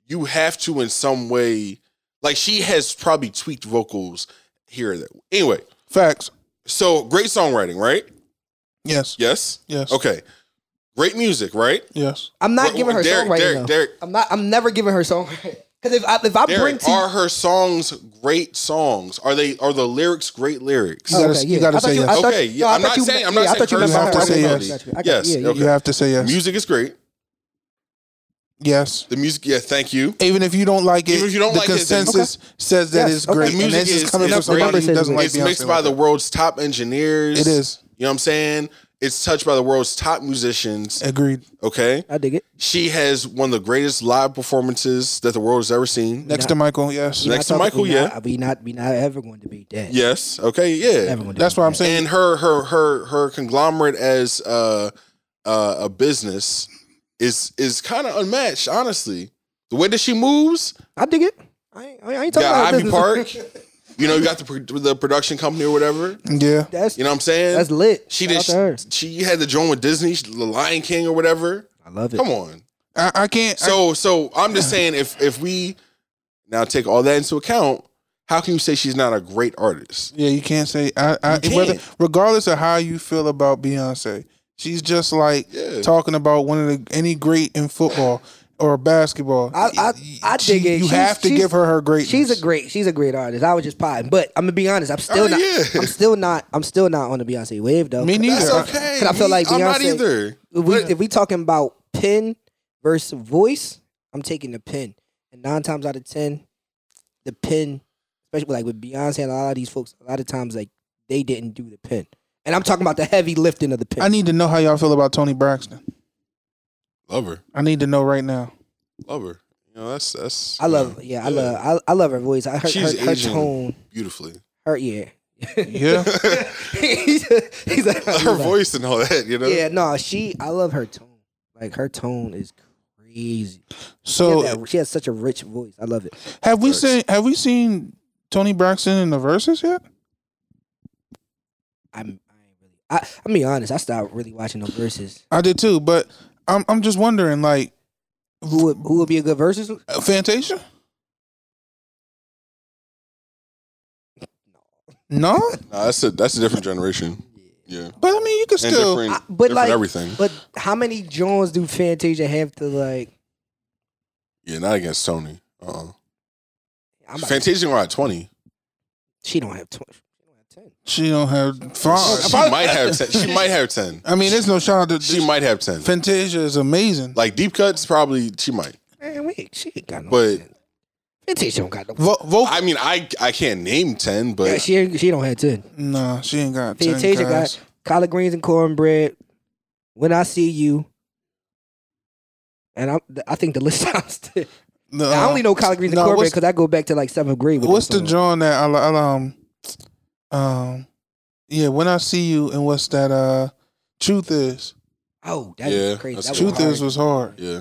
you have to, in some way, like she has probably tweaked vocals here or there. Anyway, Facts. so great songwriting, right? Yes. Yes. Yes. Okay. Great music, right? Yes. I'm not What- giving her Derek, songwriting. Derek, though. Derek. I'm not. I'm never giving her songwriting. *laughs* Because if I if I bring to are her songs great songs? Are they are the lyrics great lyrics? You gotta- you gotta I thought say you- yes. I thought- Okay, yeah, no, I I'm thought not you- saying- I'm yeah, not I thought saying you her meant by song her quality. vocals. You Got you. I got Yes. Yeah, yeah, okay. You have to say yes. Music is great. Yes. The music, yeah, thank you. Even if you don't like it, Even if you don't the like it, then- consensus says that Yes, it's okay. great. The and music this is is- coming is from somebody who doesn't like it's Beyonce. mixed by like the that. world's top engineers. It is. You know what I'm saying? It's touched by the world's top musicians. Agreed. Okay. I dig it. She has one of the greatest live performances that the world has ever seen. Next to Michael, yes. Next to Michael, we yeah. Not, we not. We not ever going to beat that. Yes. Okay. Yeah. Never going to That's beat what I'm that. saying. And her her her her conglomerate as uh, uh, a business is is kind of unmatched. Honestly, the way that she moves, I dig it. I ain't, I ain't talking yeah, about Ivy business. Park. *laughs* You know, you got the pro- the production company or whatever. Yeah. That's You know what I'm saying? that's lit. She Shout did. to her. She had the joint with Disney, the Lion King or whatever. I love it. Come on. I, I can't. So so I'm just saying if if we now take all that into account, how can you say she's not a great artist? yeah, you can't say. I, I You whether, can't. regardless of how you feel about Beyonce, she's just like Yeah. talking about one of the any great in football or basketball. I- I- I She- dig it. You She's- have to give her her greatness. She's a great. She's a great artist. I was just potting, but I'm gonna be honest. I'm still Oh, not. yeah. I'm still not. I'm still not on the Beyonce wave though. Me neither. That's okay. 'Cause I feel like I'm not Beyonce- either. If we, if we talking about pen versus voice, I'm taking the pen. And nine times out of ten, the pen, especially like with Beyonce and a lot of these folks, a lot of times like they didn't do the pen. And I'm talking about the heavy lifting of the pen. I need to know how y'all feel about Toni Braxton. Love her. I need to know right now. Love her. You know, that's that's I love, yeah, I love, I, I love her voice. I heard She's her, her tone, beautifully. her yeah. Yeah. *laughs* he's, he's like, her voice and all that, you know? Yeah, no, she. I love her tone. Like her tone is crazy. So she, has that- she has such a rich voice. I love it. have we seen have we seen Toni Braxton in the verses yet? I'm. I ain't really. I. I'm be honest. I stopped really watching the verses. I did too, but I'm I'm just wondering, like Who would Who would be a good verses? uh, Fantasia. No, Nah, that's a that's a different generation. Yeah. but I mean, you could And still. different, I- but different like- everything. But how many Jones do Fantasia have to like? yeah, not against Toni. Uh uh I'm about- Fantasia gonna have twenty. She don't have twenty. She don't have five. She might have ten. She might have ten. I mean, there's no shout out to She might have ten. Fantasia is amazing. Like deep cuts, probably she might. Man, wait, she ain't got no. But Fantasia don't got no. Vo- vocal, I mean, I I can't name ten, but yeah, she ain't- she don't have ten. nah, she ain't got ten. Fantasia guys. got collard greens and cornbread. When I see you, and I I think the list *laughs* sounds. The, I uh, only know collard greens and no, cornbread because I go back to like seventh grade. With What's that the song. John that I, li- I um um yeah when I see you and what's that uh truth is Oh, that Yeah, was crazy. that's That cool. was truth is was hard. yeah.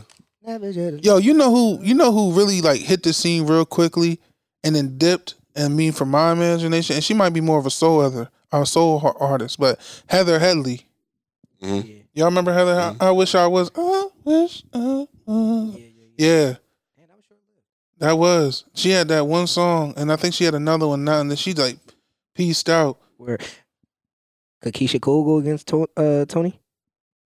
Yo, you know who you know who really like hit the scene real quickly and then dipped and mean from my imagination and she might be more of a soul other a soul artist but Heather Headley. Mhm. Y'all remember Heather? Mm-hmm. I, I wish I was. I wish. I was. Yeah, yeah, yeah. Yeah, Man, that was that was. She had that one song, and I think she had another one now, and then she like pieced out. Where could Keyshia Cole go against to- uh, Toni?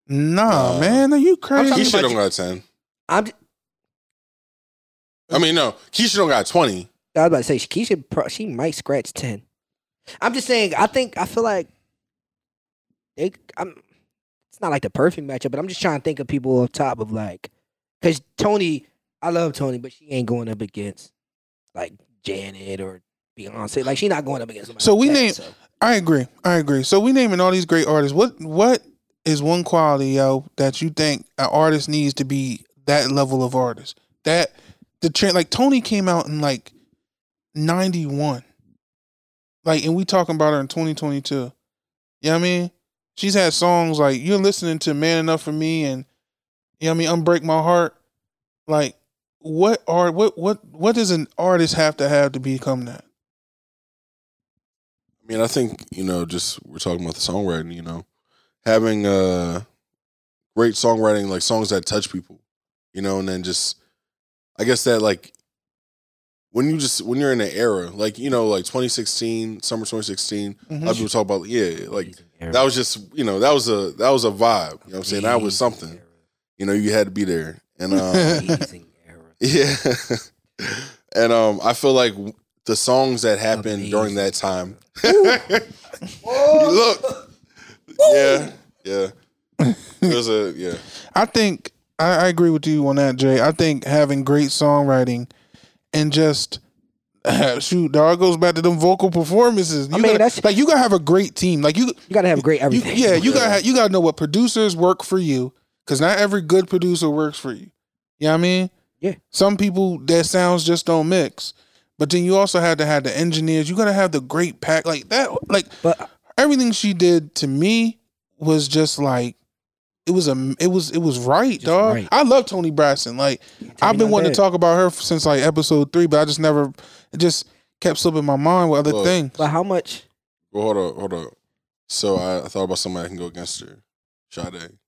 Nah, Uh, man, are you crazy? talking Keyshia about don't you- got ten. I'm. j- I mean, no, Keyshia don't got twenty. I was about to say Keyshia. pro- She might scratch ten. I'm just saying. I think I feel like they. I'm. It's not like the perfect matchup, but I'm just trying to think of people on top of like, because Toni. I love Toni, but she ain't going up against like Janet or Beyonce. Like she not going up against. somebody So we like that, name- so. I agree. I agree. So we naming all these great artists. What what is one quality, yo, that you think an artist needs to be that level of artist? That the trend like Toni came out in like ninety one. Like, and we talking about her in 2022. You know what I mean? She's had songs like you're listening to Man Enough for Me and you know what I mean, Unbreak My Heart. Like, what are what what what does an artist have to have to become that? I mean, I think you know, just we're talking about the songwriting. You know, having uh great songwriting, like songs that touch people. You know, and then just, I guess that like when you just when you're in an era like you know like 2016 summer 2016 a lot of people talk about yeah like that was just you know that was a that was a vibe you know what i'm saying that was something you know you had to be there and um *laughs* era. yeah *laughs* and um i feel like the songs that happened during that time *laughs* look yeah yeah it was a yeah I think I, I agree with you on that, Jay. I think having great songwriting and just *laughs* shoot, dog goes back to them vocal performances. You mean, gotta, that's- like you gotta have a great team. Like you, You gotta have great you everything. yeah, you gotta have, you gotta know what producers work for you because not every good producer works for you. You know what I mean? Yeah. Some people their sounds just don't mix. But then you also had to have the engineers. You gotta have the great pack like that. Like But everything she did to me was just like it was a it was it was right, dog. right. I love Toni Braxton. Like I've been wanting bad. to talk about her since like episode three, but I just never it just kept slipping my mind with other Look. things. but how much? well hold up hold up so i, I thought about somebody I can go against her Sade.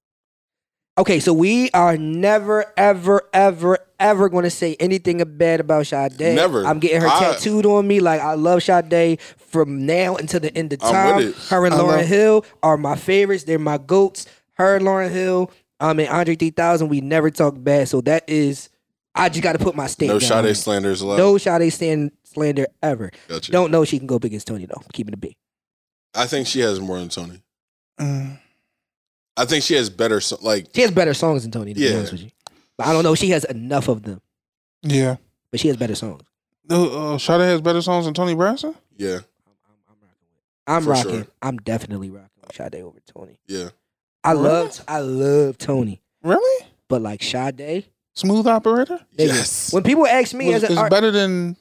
Okay, so we are never, ever, ever, ever going to say anything bad about Sade. Never. I'm getting her I- tattooed on me. Like I love Sade from now until the end of I'm time. with it. Her and I Lauryn love- Hill are my favorites. They're my goats. Her and Lauryn Hill. Um, and Andre 3000. We never talk bad. So that is. I just got to put my stamp. no down on Sade it. slanders allowed No Sade stand slander ever. Gotcha. Don't know she can go up against Toni though. Keeping it B. i think she has more than toni Mm. I think she has better so, like She has better songs than Toni. To be Yeah. honest with you, but I don't know. if She has enough of them, Yeah. but she has better songs. Uh, uh, Sade has better songs than Toni Braxton. yeah I'm For rocking. sure. I'm definitely rocking with Sade over Toni. yeah I Really? love I love Toni, Really? but like Sade, Smooth operator. nigga, yes when people ask me Was- as an is art, better than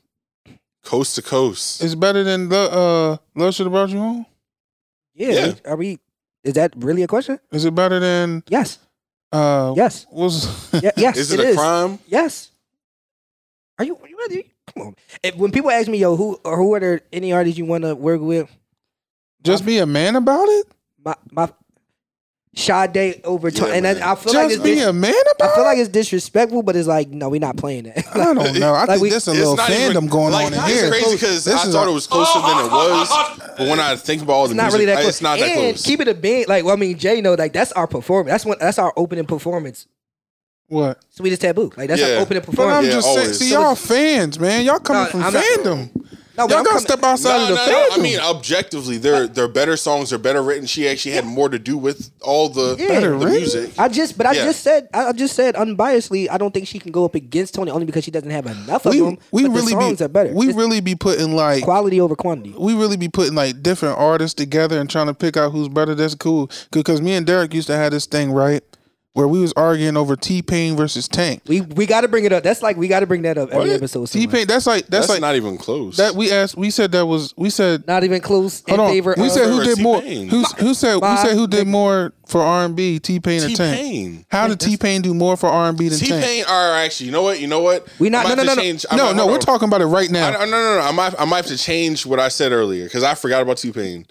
coast to coast is better than the uh Love Should Have Brought You Home. yeah, Yeah. are we? Is that really a question? Is it better than Yes, uh yes, was yeah, yes. is it, a crime Yes. Are you? Are you ready? Come on. If, when people ask me, yo, who or who are there any artists you want to work with? just be a man about it? My my Sade over Toni, Yeah, and I, man. I feel like it's be dis- a man I feel like it's disrespectful, but it's like no, we're not playing that. I don't *laughs* know. I Like think we- there's a little fandom even- going like, on in here. it's crazy because This I is thought a- it was closer than it was, but when I think about all the It's not music, really that I- close. it's not that and close. keep it a being like well, I mean, Jay know like that's our performance. That's what that's our opening performance. What? Sweetest taboo. Like that's Yeah. our opening performance. But performance. I'm Yeah, just saying. See, So y'all fans, man. Y'all coming No, from I'm not- fandom. No, but Y'all I'm gotta step outside No, of the no, no. I mean, objectively, they're they're better songs. They're better written. She actually had more to do with all the, Yeah. Better the written? music. I just, but I Yeah. just said, I I just said unbiasedly, I don't think she can go up against Toni only because she doesn't have enough of we them. we but really the songs be are better. we It's really be putting like quality over quantity. we really be putting like different artists together and trying to pick out who's better. That's cool. Because me and Derek used to have this thing right where we was arguing over T Pain versus Tank. We we got to bring it up. That's like we got to bring that up every What? episode. T Pain. That's like that's, That's, like not even close. that. We asked. We said that was. We said. not even close in Hold on. favor We of. said who did more. T-Pain. Who's, who said who My- said who did more for R and B? T Pain or T Tank? Pain. How did T Pain do more for R and B than T Tank? T Pain are actually. You know what? You know what? We not- I might no, no, no, change- I No, might- no, we're talking about it right I, now. no, no, no. I might, I might have to change what I said earlier because I forgot about T Pain.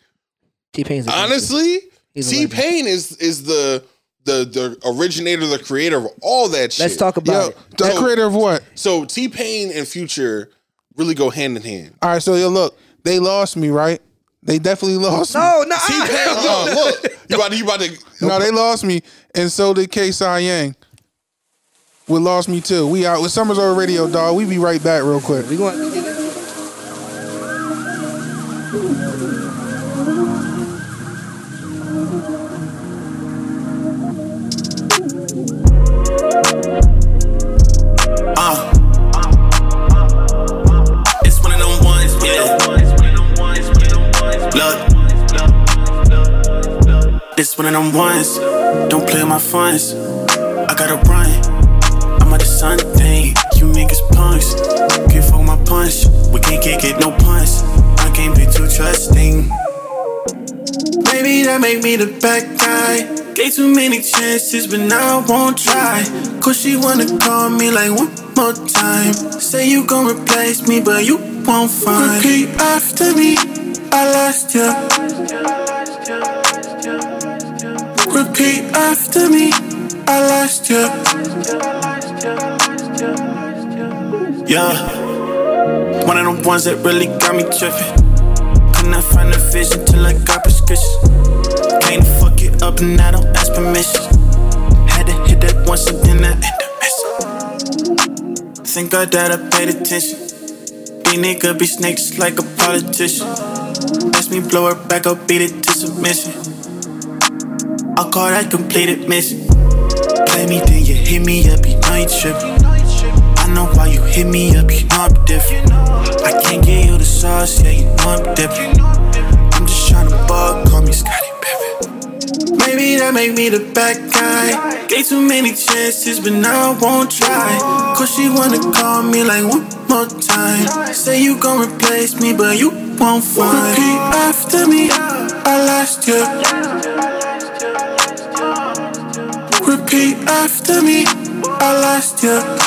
T Pain's Honestly, T Pain is is the the the originator, the creator of all that shit. Let's talk about Yo, it. the So- creator of what? So T Pain and Future really go hand in hand. All right, so yo, look, they lost me, right? They definitely lost me. No, no, T Pain, uh, *laughs* look, you about to, you about to. No, they lost me, and so did K. Cy Yang. We lost me too. We out with Summers Over Radio, dog. We be right back real quick. we going. This one of them ones. Don't play my funds. I gotta run. I'm at the sun thing. You niggas punks. Can't fuck my punch. We can't get, get no punch. I can't be too trusting. Maybe that make me the bad guy. Gave too many chances, but now I won't try. Cause she wanna call me like one more time. Say you gon' replace me, but you won't find. Repeat after me, I lost ya. Repeat after me, I lost ya. Yeah. One of the ones that really got me tripping. Could not find a vision till I got prescription. Can't fuck it up and I don't ask permission. Had to hit that once and then I end up missing. Thank God that I paid attention. These niggas be snakes like a politician. Ask me blow her back, I'll beat it to submission. I'll call that completed mission. Play me, then you hit me up, you know you trippin'. I know why you hit me up, you know I'm different. I can't get you the sauce, yeah, you know I'm different. I'm just tryna ball, call me Scottie Pippen. Maybe that make me the bad guy. Gave too many chances, but now I won't try. Cause she wanna call me like one more time. Say you gon' replace me, but you won't find. Repeat after me, I lost you. After me, I lost you.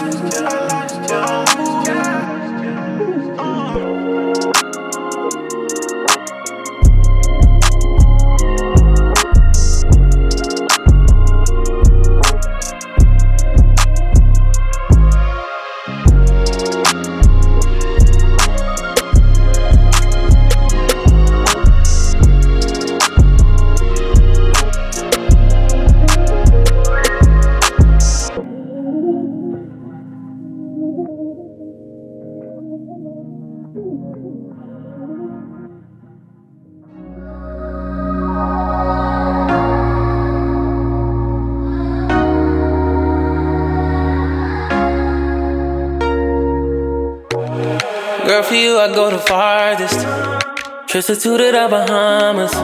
Trips to the Bahamas.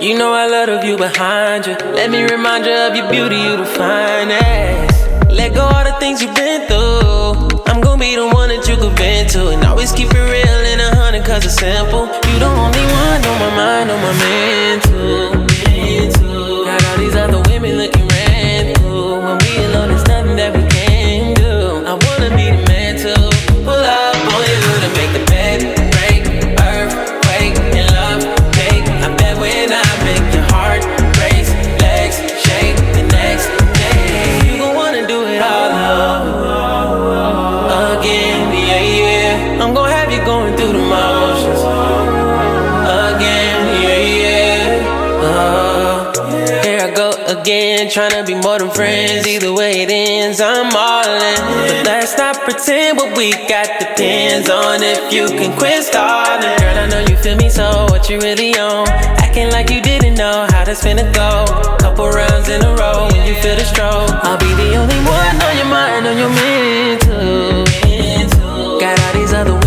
You know I love the view behind you. Let me remind you of your beauty, you the finest. Let go all the things you've been through. I'm gonna be the one that you could vent to. And always keep it real and a hundred, cause it's simple. You the only one on my mind, on my mental. Again, tryna be more than friends. Either way it ends, I'm all in. But let's not pretend what we got depends on if you can quit stalling. Girl, I know you feel me, so what you really on? Acting like you didn't know how this finna go. Couple rounds in a row when you feel the stroke. I'll be the only one on your mind, on your mental. Got all these other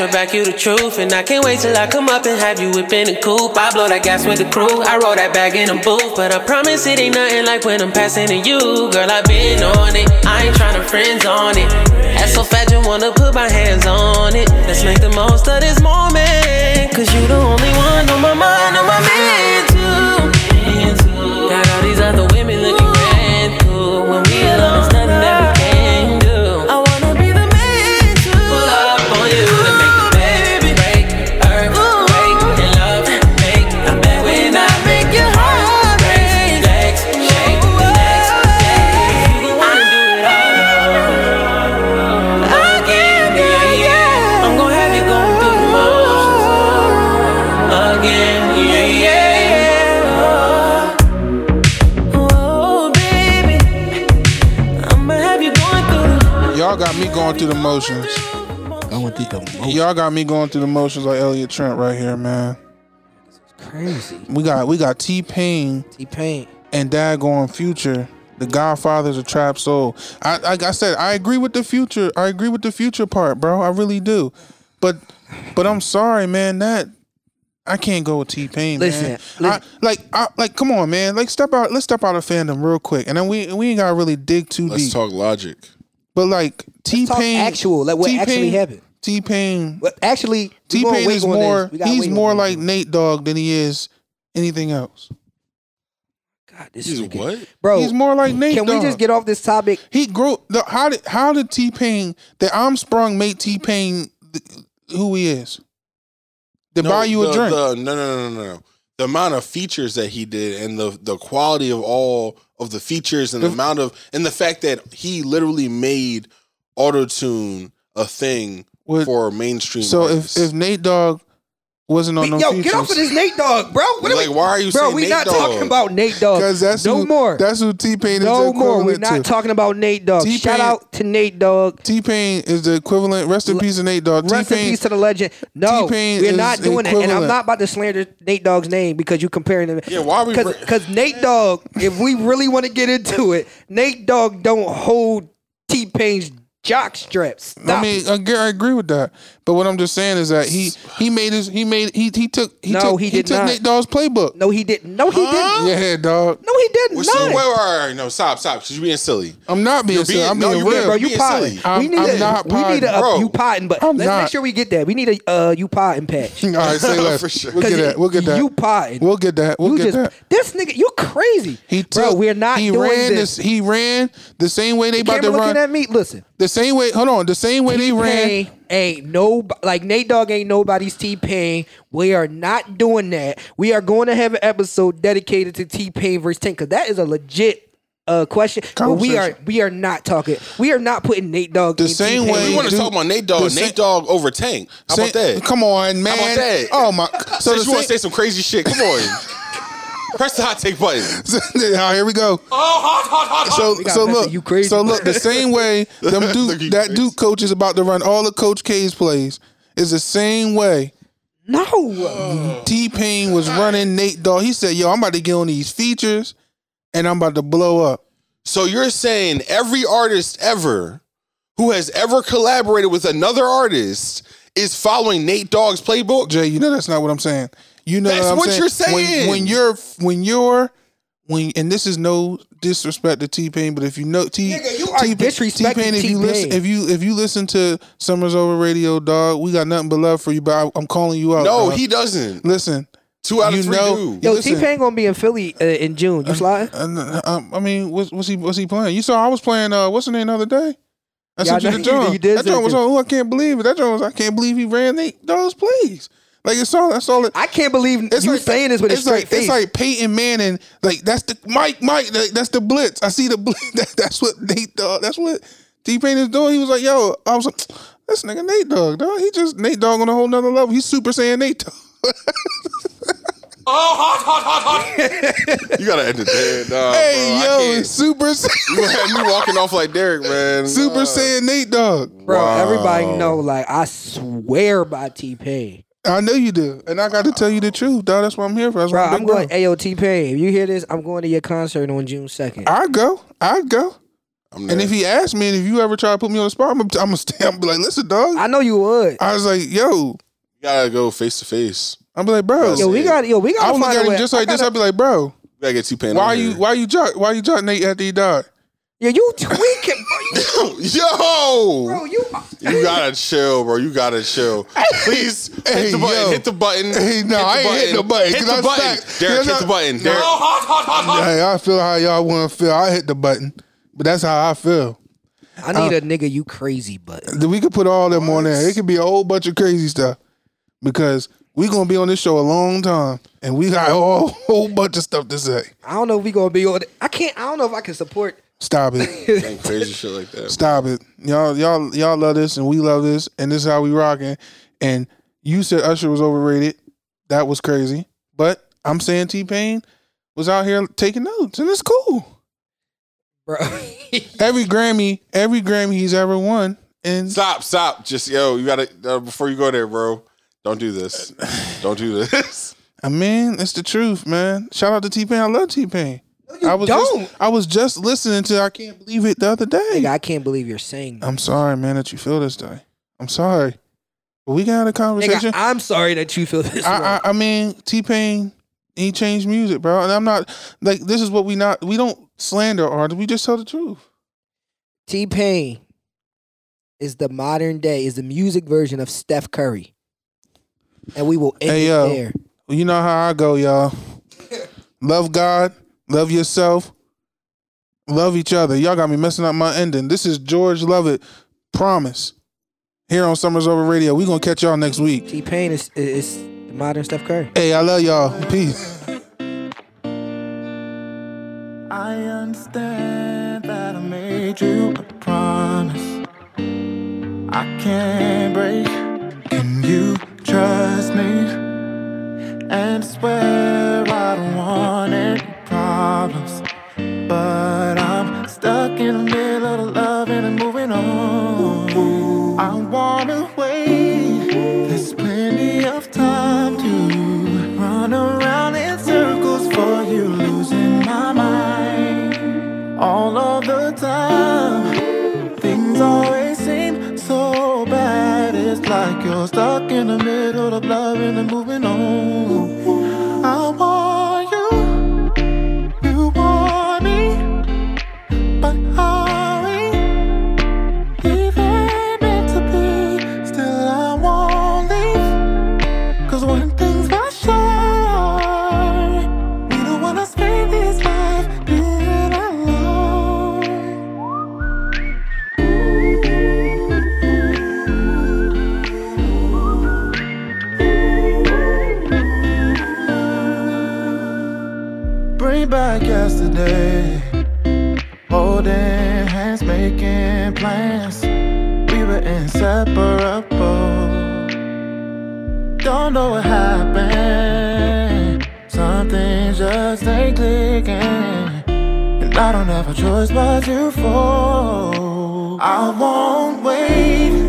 your back, you the truth. And I can't wait till I come up and have you whipping the coupe. I blow that gas with the crew. I roll that bag in a booth. But I promise it ain't nothing like when I'm passing to you. Girl, i been on it. I ain't trying to friends on it. That's so fat, you wanna put my hands on it. Let's make the most of this moment. Cause you the only one on my mind, on my mental. Going through the motions. Going through the motions. Y'all got me going through the motions like Elliott Trent right here, man. crazy. We got we got T Pain T Pain. and Daggone Future. The Godfather's a trap soul. I like I said, I agree with the future. I agree with the future part, bro. I really do. But but I'm sorry, man. That I can't go with T Pain, man. Listen, I, like I, like come on, man. Like step out. Let's step out of fandom real quick, and then we we ain't gotta really dig too deep. Let's deep. talk logic. But like T talk Pain, actual, like what actually happened. T Pain, Well, actually, T Pain is more. this. We gotta He's wait on more this. like Nate Dogg than he is anything else. God, this He's nigga. what? bro. He's more like Nate Can we Dogg. just get off this topic? He grew. The, how did how did T Pain the Armstrong make T Pain who he is? To buy you a the, drink. The, no, no, no, no, no. The amount of features that he did, and the the quality of all of the features, and the, The- amount of, and the fact that he literally made auto tune a thing Would- for mainstream. so if artists. if Nate Dogg wasn't on We- no yo, features, get off of this Nate Dogg, bro. What like, we, why are you saying bro? saying we Nate not Dogg? talking about Nate Dogg. because that's no who, more. That's who T Pain is no more. We're not to. talking about Nate Dogg. T-Pain- Shout out to Nate Dogg. T Pain is the equivalent. Rest in peace, to Nate Dogg. Rest in T-Pain, peace to the legend. No, T-Pain we're is not doing that. And I'm not about to slander Nate Dogg's name because you comparing them. Yeah, why are we br- Because Nate Dogg, if we really want to get into it, Nate Dogg don't hold T Pain's jock straps. Stop I mean, I, agree- I agree with that. But what I'm just saying is that he he made his he made he he took he No, took he did took not. Nate Dogg's playbook. no, he didn't. No, he didn't. Yeah, dog. No, he didn't. Well, no. see, wait, wait, wait, wait, no, stop, stop, because you're being silly. I'm not being You're silly. being- I'm no, being you're being- real. Bro, you being potting. silly. I'm- we need I'm a, not we need a potting. uh, Bro. you potting, but I'm let's not. make sure we get that. We need a uh, you potting patch. *laughs* All right, say less. *laughs* For sure. We'll get that. We'll get that. You potting. We'll get that. We'll you get just that. this nigga, you crazy. He bro, took, we're not he doing ran this. He ran the same way they about Camera to looking run. at me. Listen, The same way. Hold on. The same way they ran. T-Pain ain't no like Nate Dogg ain't nobody's T Pain. We are not doing that. We are going to have an episode dedicated to T Pain versus Tank because that is a legit uh question. But we are we are not talking. We are not putting Nate Dogg The in same T-Pain. way- We want to talk about Nate Dogg. Nate same- Dogg over Tank. How about that? Come on, man. How about that? Oh my. So Since you want to say some crazy shit, come on. *laughs* Press the hot take button. *laughs* All right, here we go. So We got so Pepsi, look, you crazy. so look, the *laughs* same way them *laughs* Duke you that. Duke coach is about to run all the Coach K's plays is the same way No. T Pain was running Nate Dogg. He said, "Yo, I'm about to get on these features, and I'm about to blow up." So you're saying every artist ever who has ever collaborated with another artist is following Nate Dogg's playbook? Jay, you know that's not what I'm saying. You know That's what, I'm what saying? you're saying. When, when you're when you're when and this is no disrespect to T Pain, but if you know T Nigga, you are disrespecting T-Pain, if you listen if you if you listen to Summers Over Radio, dog, we got nothing but love for you. But I, I'm calling you out. No, dog. he doesn't. listen. Two out of you three know- do. Yo, T Pain gonna be in Philly uh, in June. You sliding? And, uh, um, I mean, what's, what's he what's he playing? You saw I was playing. Uh, what's the name the other day? I Yeah, I you know the you- joint. you did that send joint was on. Oh, I can't believe it. That joint was. I can't believe he ran Nate those plays. Like it's all. That's all. It, I can't believe it's you like saying this with a straight like, face. It's like Peyton Manning. Like that's the Mike. Mike. like, that's the blitz. I see the blitz. *laughs* That, that's what Nate Dogg. That's what T Pain is doing. He was like, yo. I was like, this nigga Nate Dogg. Dog. He just Nate Dogg on a whole nother level. He's super saying Nate Dogg. Oh, hot, hot, hot, hot. You gotta end it there, dog. hey bro. Yo, can't. super. You gonna me walking off like Derek, man. Super Uh, Saiyan Nate Dogg. Bro, Wow. everybody know. Like I swear by T Pain. I know you do, and I got to tell you the truth, dog. That's what I'm here for. That's Bro, I'm, I'm going. Ayo, T Pain. If you hear this, I'm going to your concert on June second. I go, I go. I'm And if he asks me, and if you ever try to put me on the spot, I'm gonna, I'm gonna stay. I'm gonna be like, listen, dog. I know you would. I was like, yo, you gotta go face to face. I'm be like, bro. Yo, we got. Yo, we got. I would look find at him just I like this. gotta- I'd be like, bro, You gotta get T Pain. why you, why you jot, why you jot Nate after he died? Yo, you tweaking, bro. *laughs* Yo, Bro, you. You gotta chill, bro. You gotta chill. Please hit Hey, the button. yo. Hit the button. Hey, no, hit I ain't hitting the button, Hit the I'm button. stacked. Derek, hit not- the button. No. Derek. Hey, I feel how y'all want to feel. I hit the button, but that's how I feel. I need uh, a nigga. You crazy, but uh, we could put all them on there. It could be a whole bunch of crazy stuff because we gonna be on this show a long time, and we got a whole, whole bunch of stuff to say. I don't know if we gonna be on. I can't. I don't know if I can support. Stop it. *laughs* Ain't crazy shit like that. Stop it. Y'all, y'all, y'all love this and we love this and this is how we rocking. And you said Usher was overrated. That was crazy. But I'm saying T Pain was out here taking notes and it's cool. Bro, *laughs* Every Grammy, every Grammy he's ever won. And Stop, stop. Just yo, you gotta uh, before you go there, bro. Don't do this. *laughs* Don't do this. I mean, it's the truth, man. Shout out to T Pain. I love T Pain. I was don't. Just, I was just listening to I can't believe it the other day. Nigga, I can't believe you're saying that. I'm sorry, man, that you feel this day. I'm sorry. But we got a conversation. Nigga, I'm sorry that you feel this way. I, I, I mean, T Pain, he changed music, bro. And I'm not like this is what we not we don't slander artists. We just tell the truth. T Pain is the modern day, is the music version of Steph Curry. And we will end Hey, it yo. there. You know how I go, y'all. *laughs* love God, love yourself, love each other. Y'all got me messing up my ending. This is George Lovett. Promise. Here on Summers Over Radio. we gonna catch y'all next week. T Pain is, is the modern Steph Curry. Hey, I love y'all. Peace. I understand that I made you a promise I can't break. Can you trust me? And swear I don't want any problems. But I'm stuck in the middle of loving and I'm moving on. I wanna wait. There's plenty of time to run around in circles for you, losing my mind. All of the time, things always seem so bad. It's like you're stuck in the middle of loving and moving on. Back yesterday, holding hands, making plans. We were inseparable. Don't know what happened. Something just ain't clicking. And I don't have a choice but to fall. I won't wait.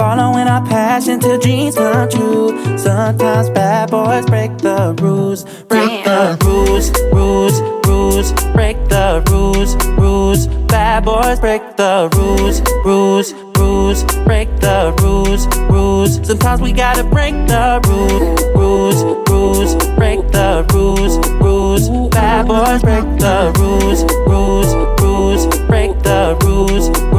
Following our passion till dreams come true. Sometimes bad boys break the rules. Break the rules, rules, rules. Break the rules, rules. Bad boys break the rules, rules, rules. Break the rules, rules. Sometimes we gotta break the rules, rules, rules. Break the rules, rules. Bad boys break the rules, rules, rules. Break the rules, rules.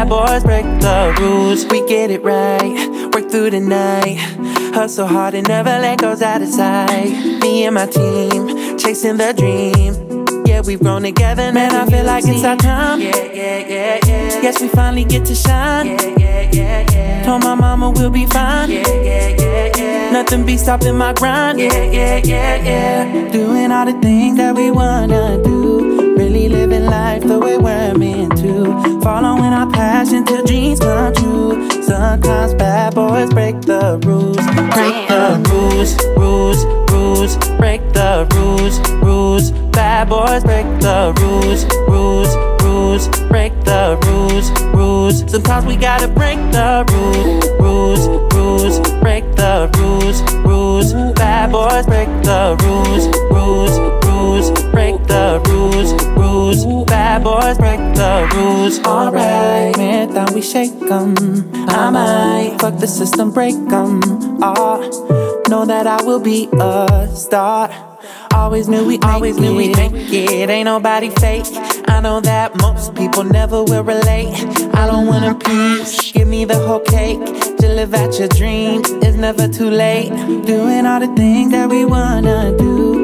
Bad boys break the rules. We get it right, work through the night. Hustle hard and never let goes out of sight. Me and my team, chasing the dream. Yeah, we've grown together, man. I feel like it's our time. Yeah, yeah, yeah, yeah. Yes, we finally get to shine. Yeah, yeah, yeah, yeah. Told my mama we'll be fine. Yeah, yeah, yeah, yeah. Nothing be stopping my grind. Yeah, yeah, yeah, yeah. Doing all the things that we wanna do. Life the way we're meant to. Following our passion till dreams come true. Sometimes bad boys break the rules. Break the rules, rules, rules. Break the rules, rules. Bad boys break the rules, rules, rules. Break the rules, rules. Sometimes we gotta break the rules, rules, rules. Break the rules, rules. Bad boys break the rules, rules, rules. Break the rules, rules. Bad boys break the rules. Alright, man, thought we shake 'em. I might fuck the system, break 'em. Oh, know that I will be a star. Always knew we always knew we make it. Ain't nobody fake. I know that most people never will relate. I don't wanna preach. Give me the whole cake. To live out your dreams it's never too late. Doing all the things that we wanna do.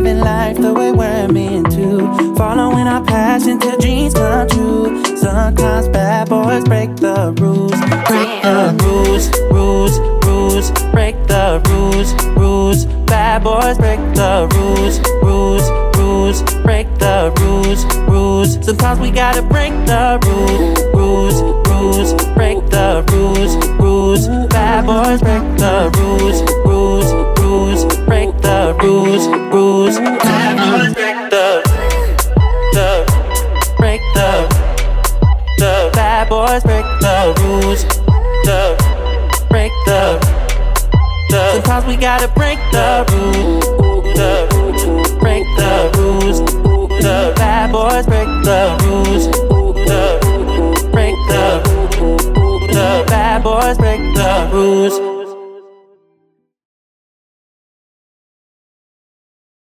Living life the way we're meant to. Following our passion till dreams come true. Sometimes bad boys break the rules. Break the rules, rules, rules. Break the rules, rules. Bad boys break the rules, rules, rules. Break the rules, rules. Sometimes we gotta break the rules, rules, rules. Break the rules, rules. Bad boys break the rules, rules, rules. Break the rules, rules. Bad boys break the, the, break the, the. Bad boys break the rules, the, break the, the. Sometimes we gotta break the rules, the, break the rules, the. Bad boys break the rules, the, break the, the. Bad boys break the rules.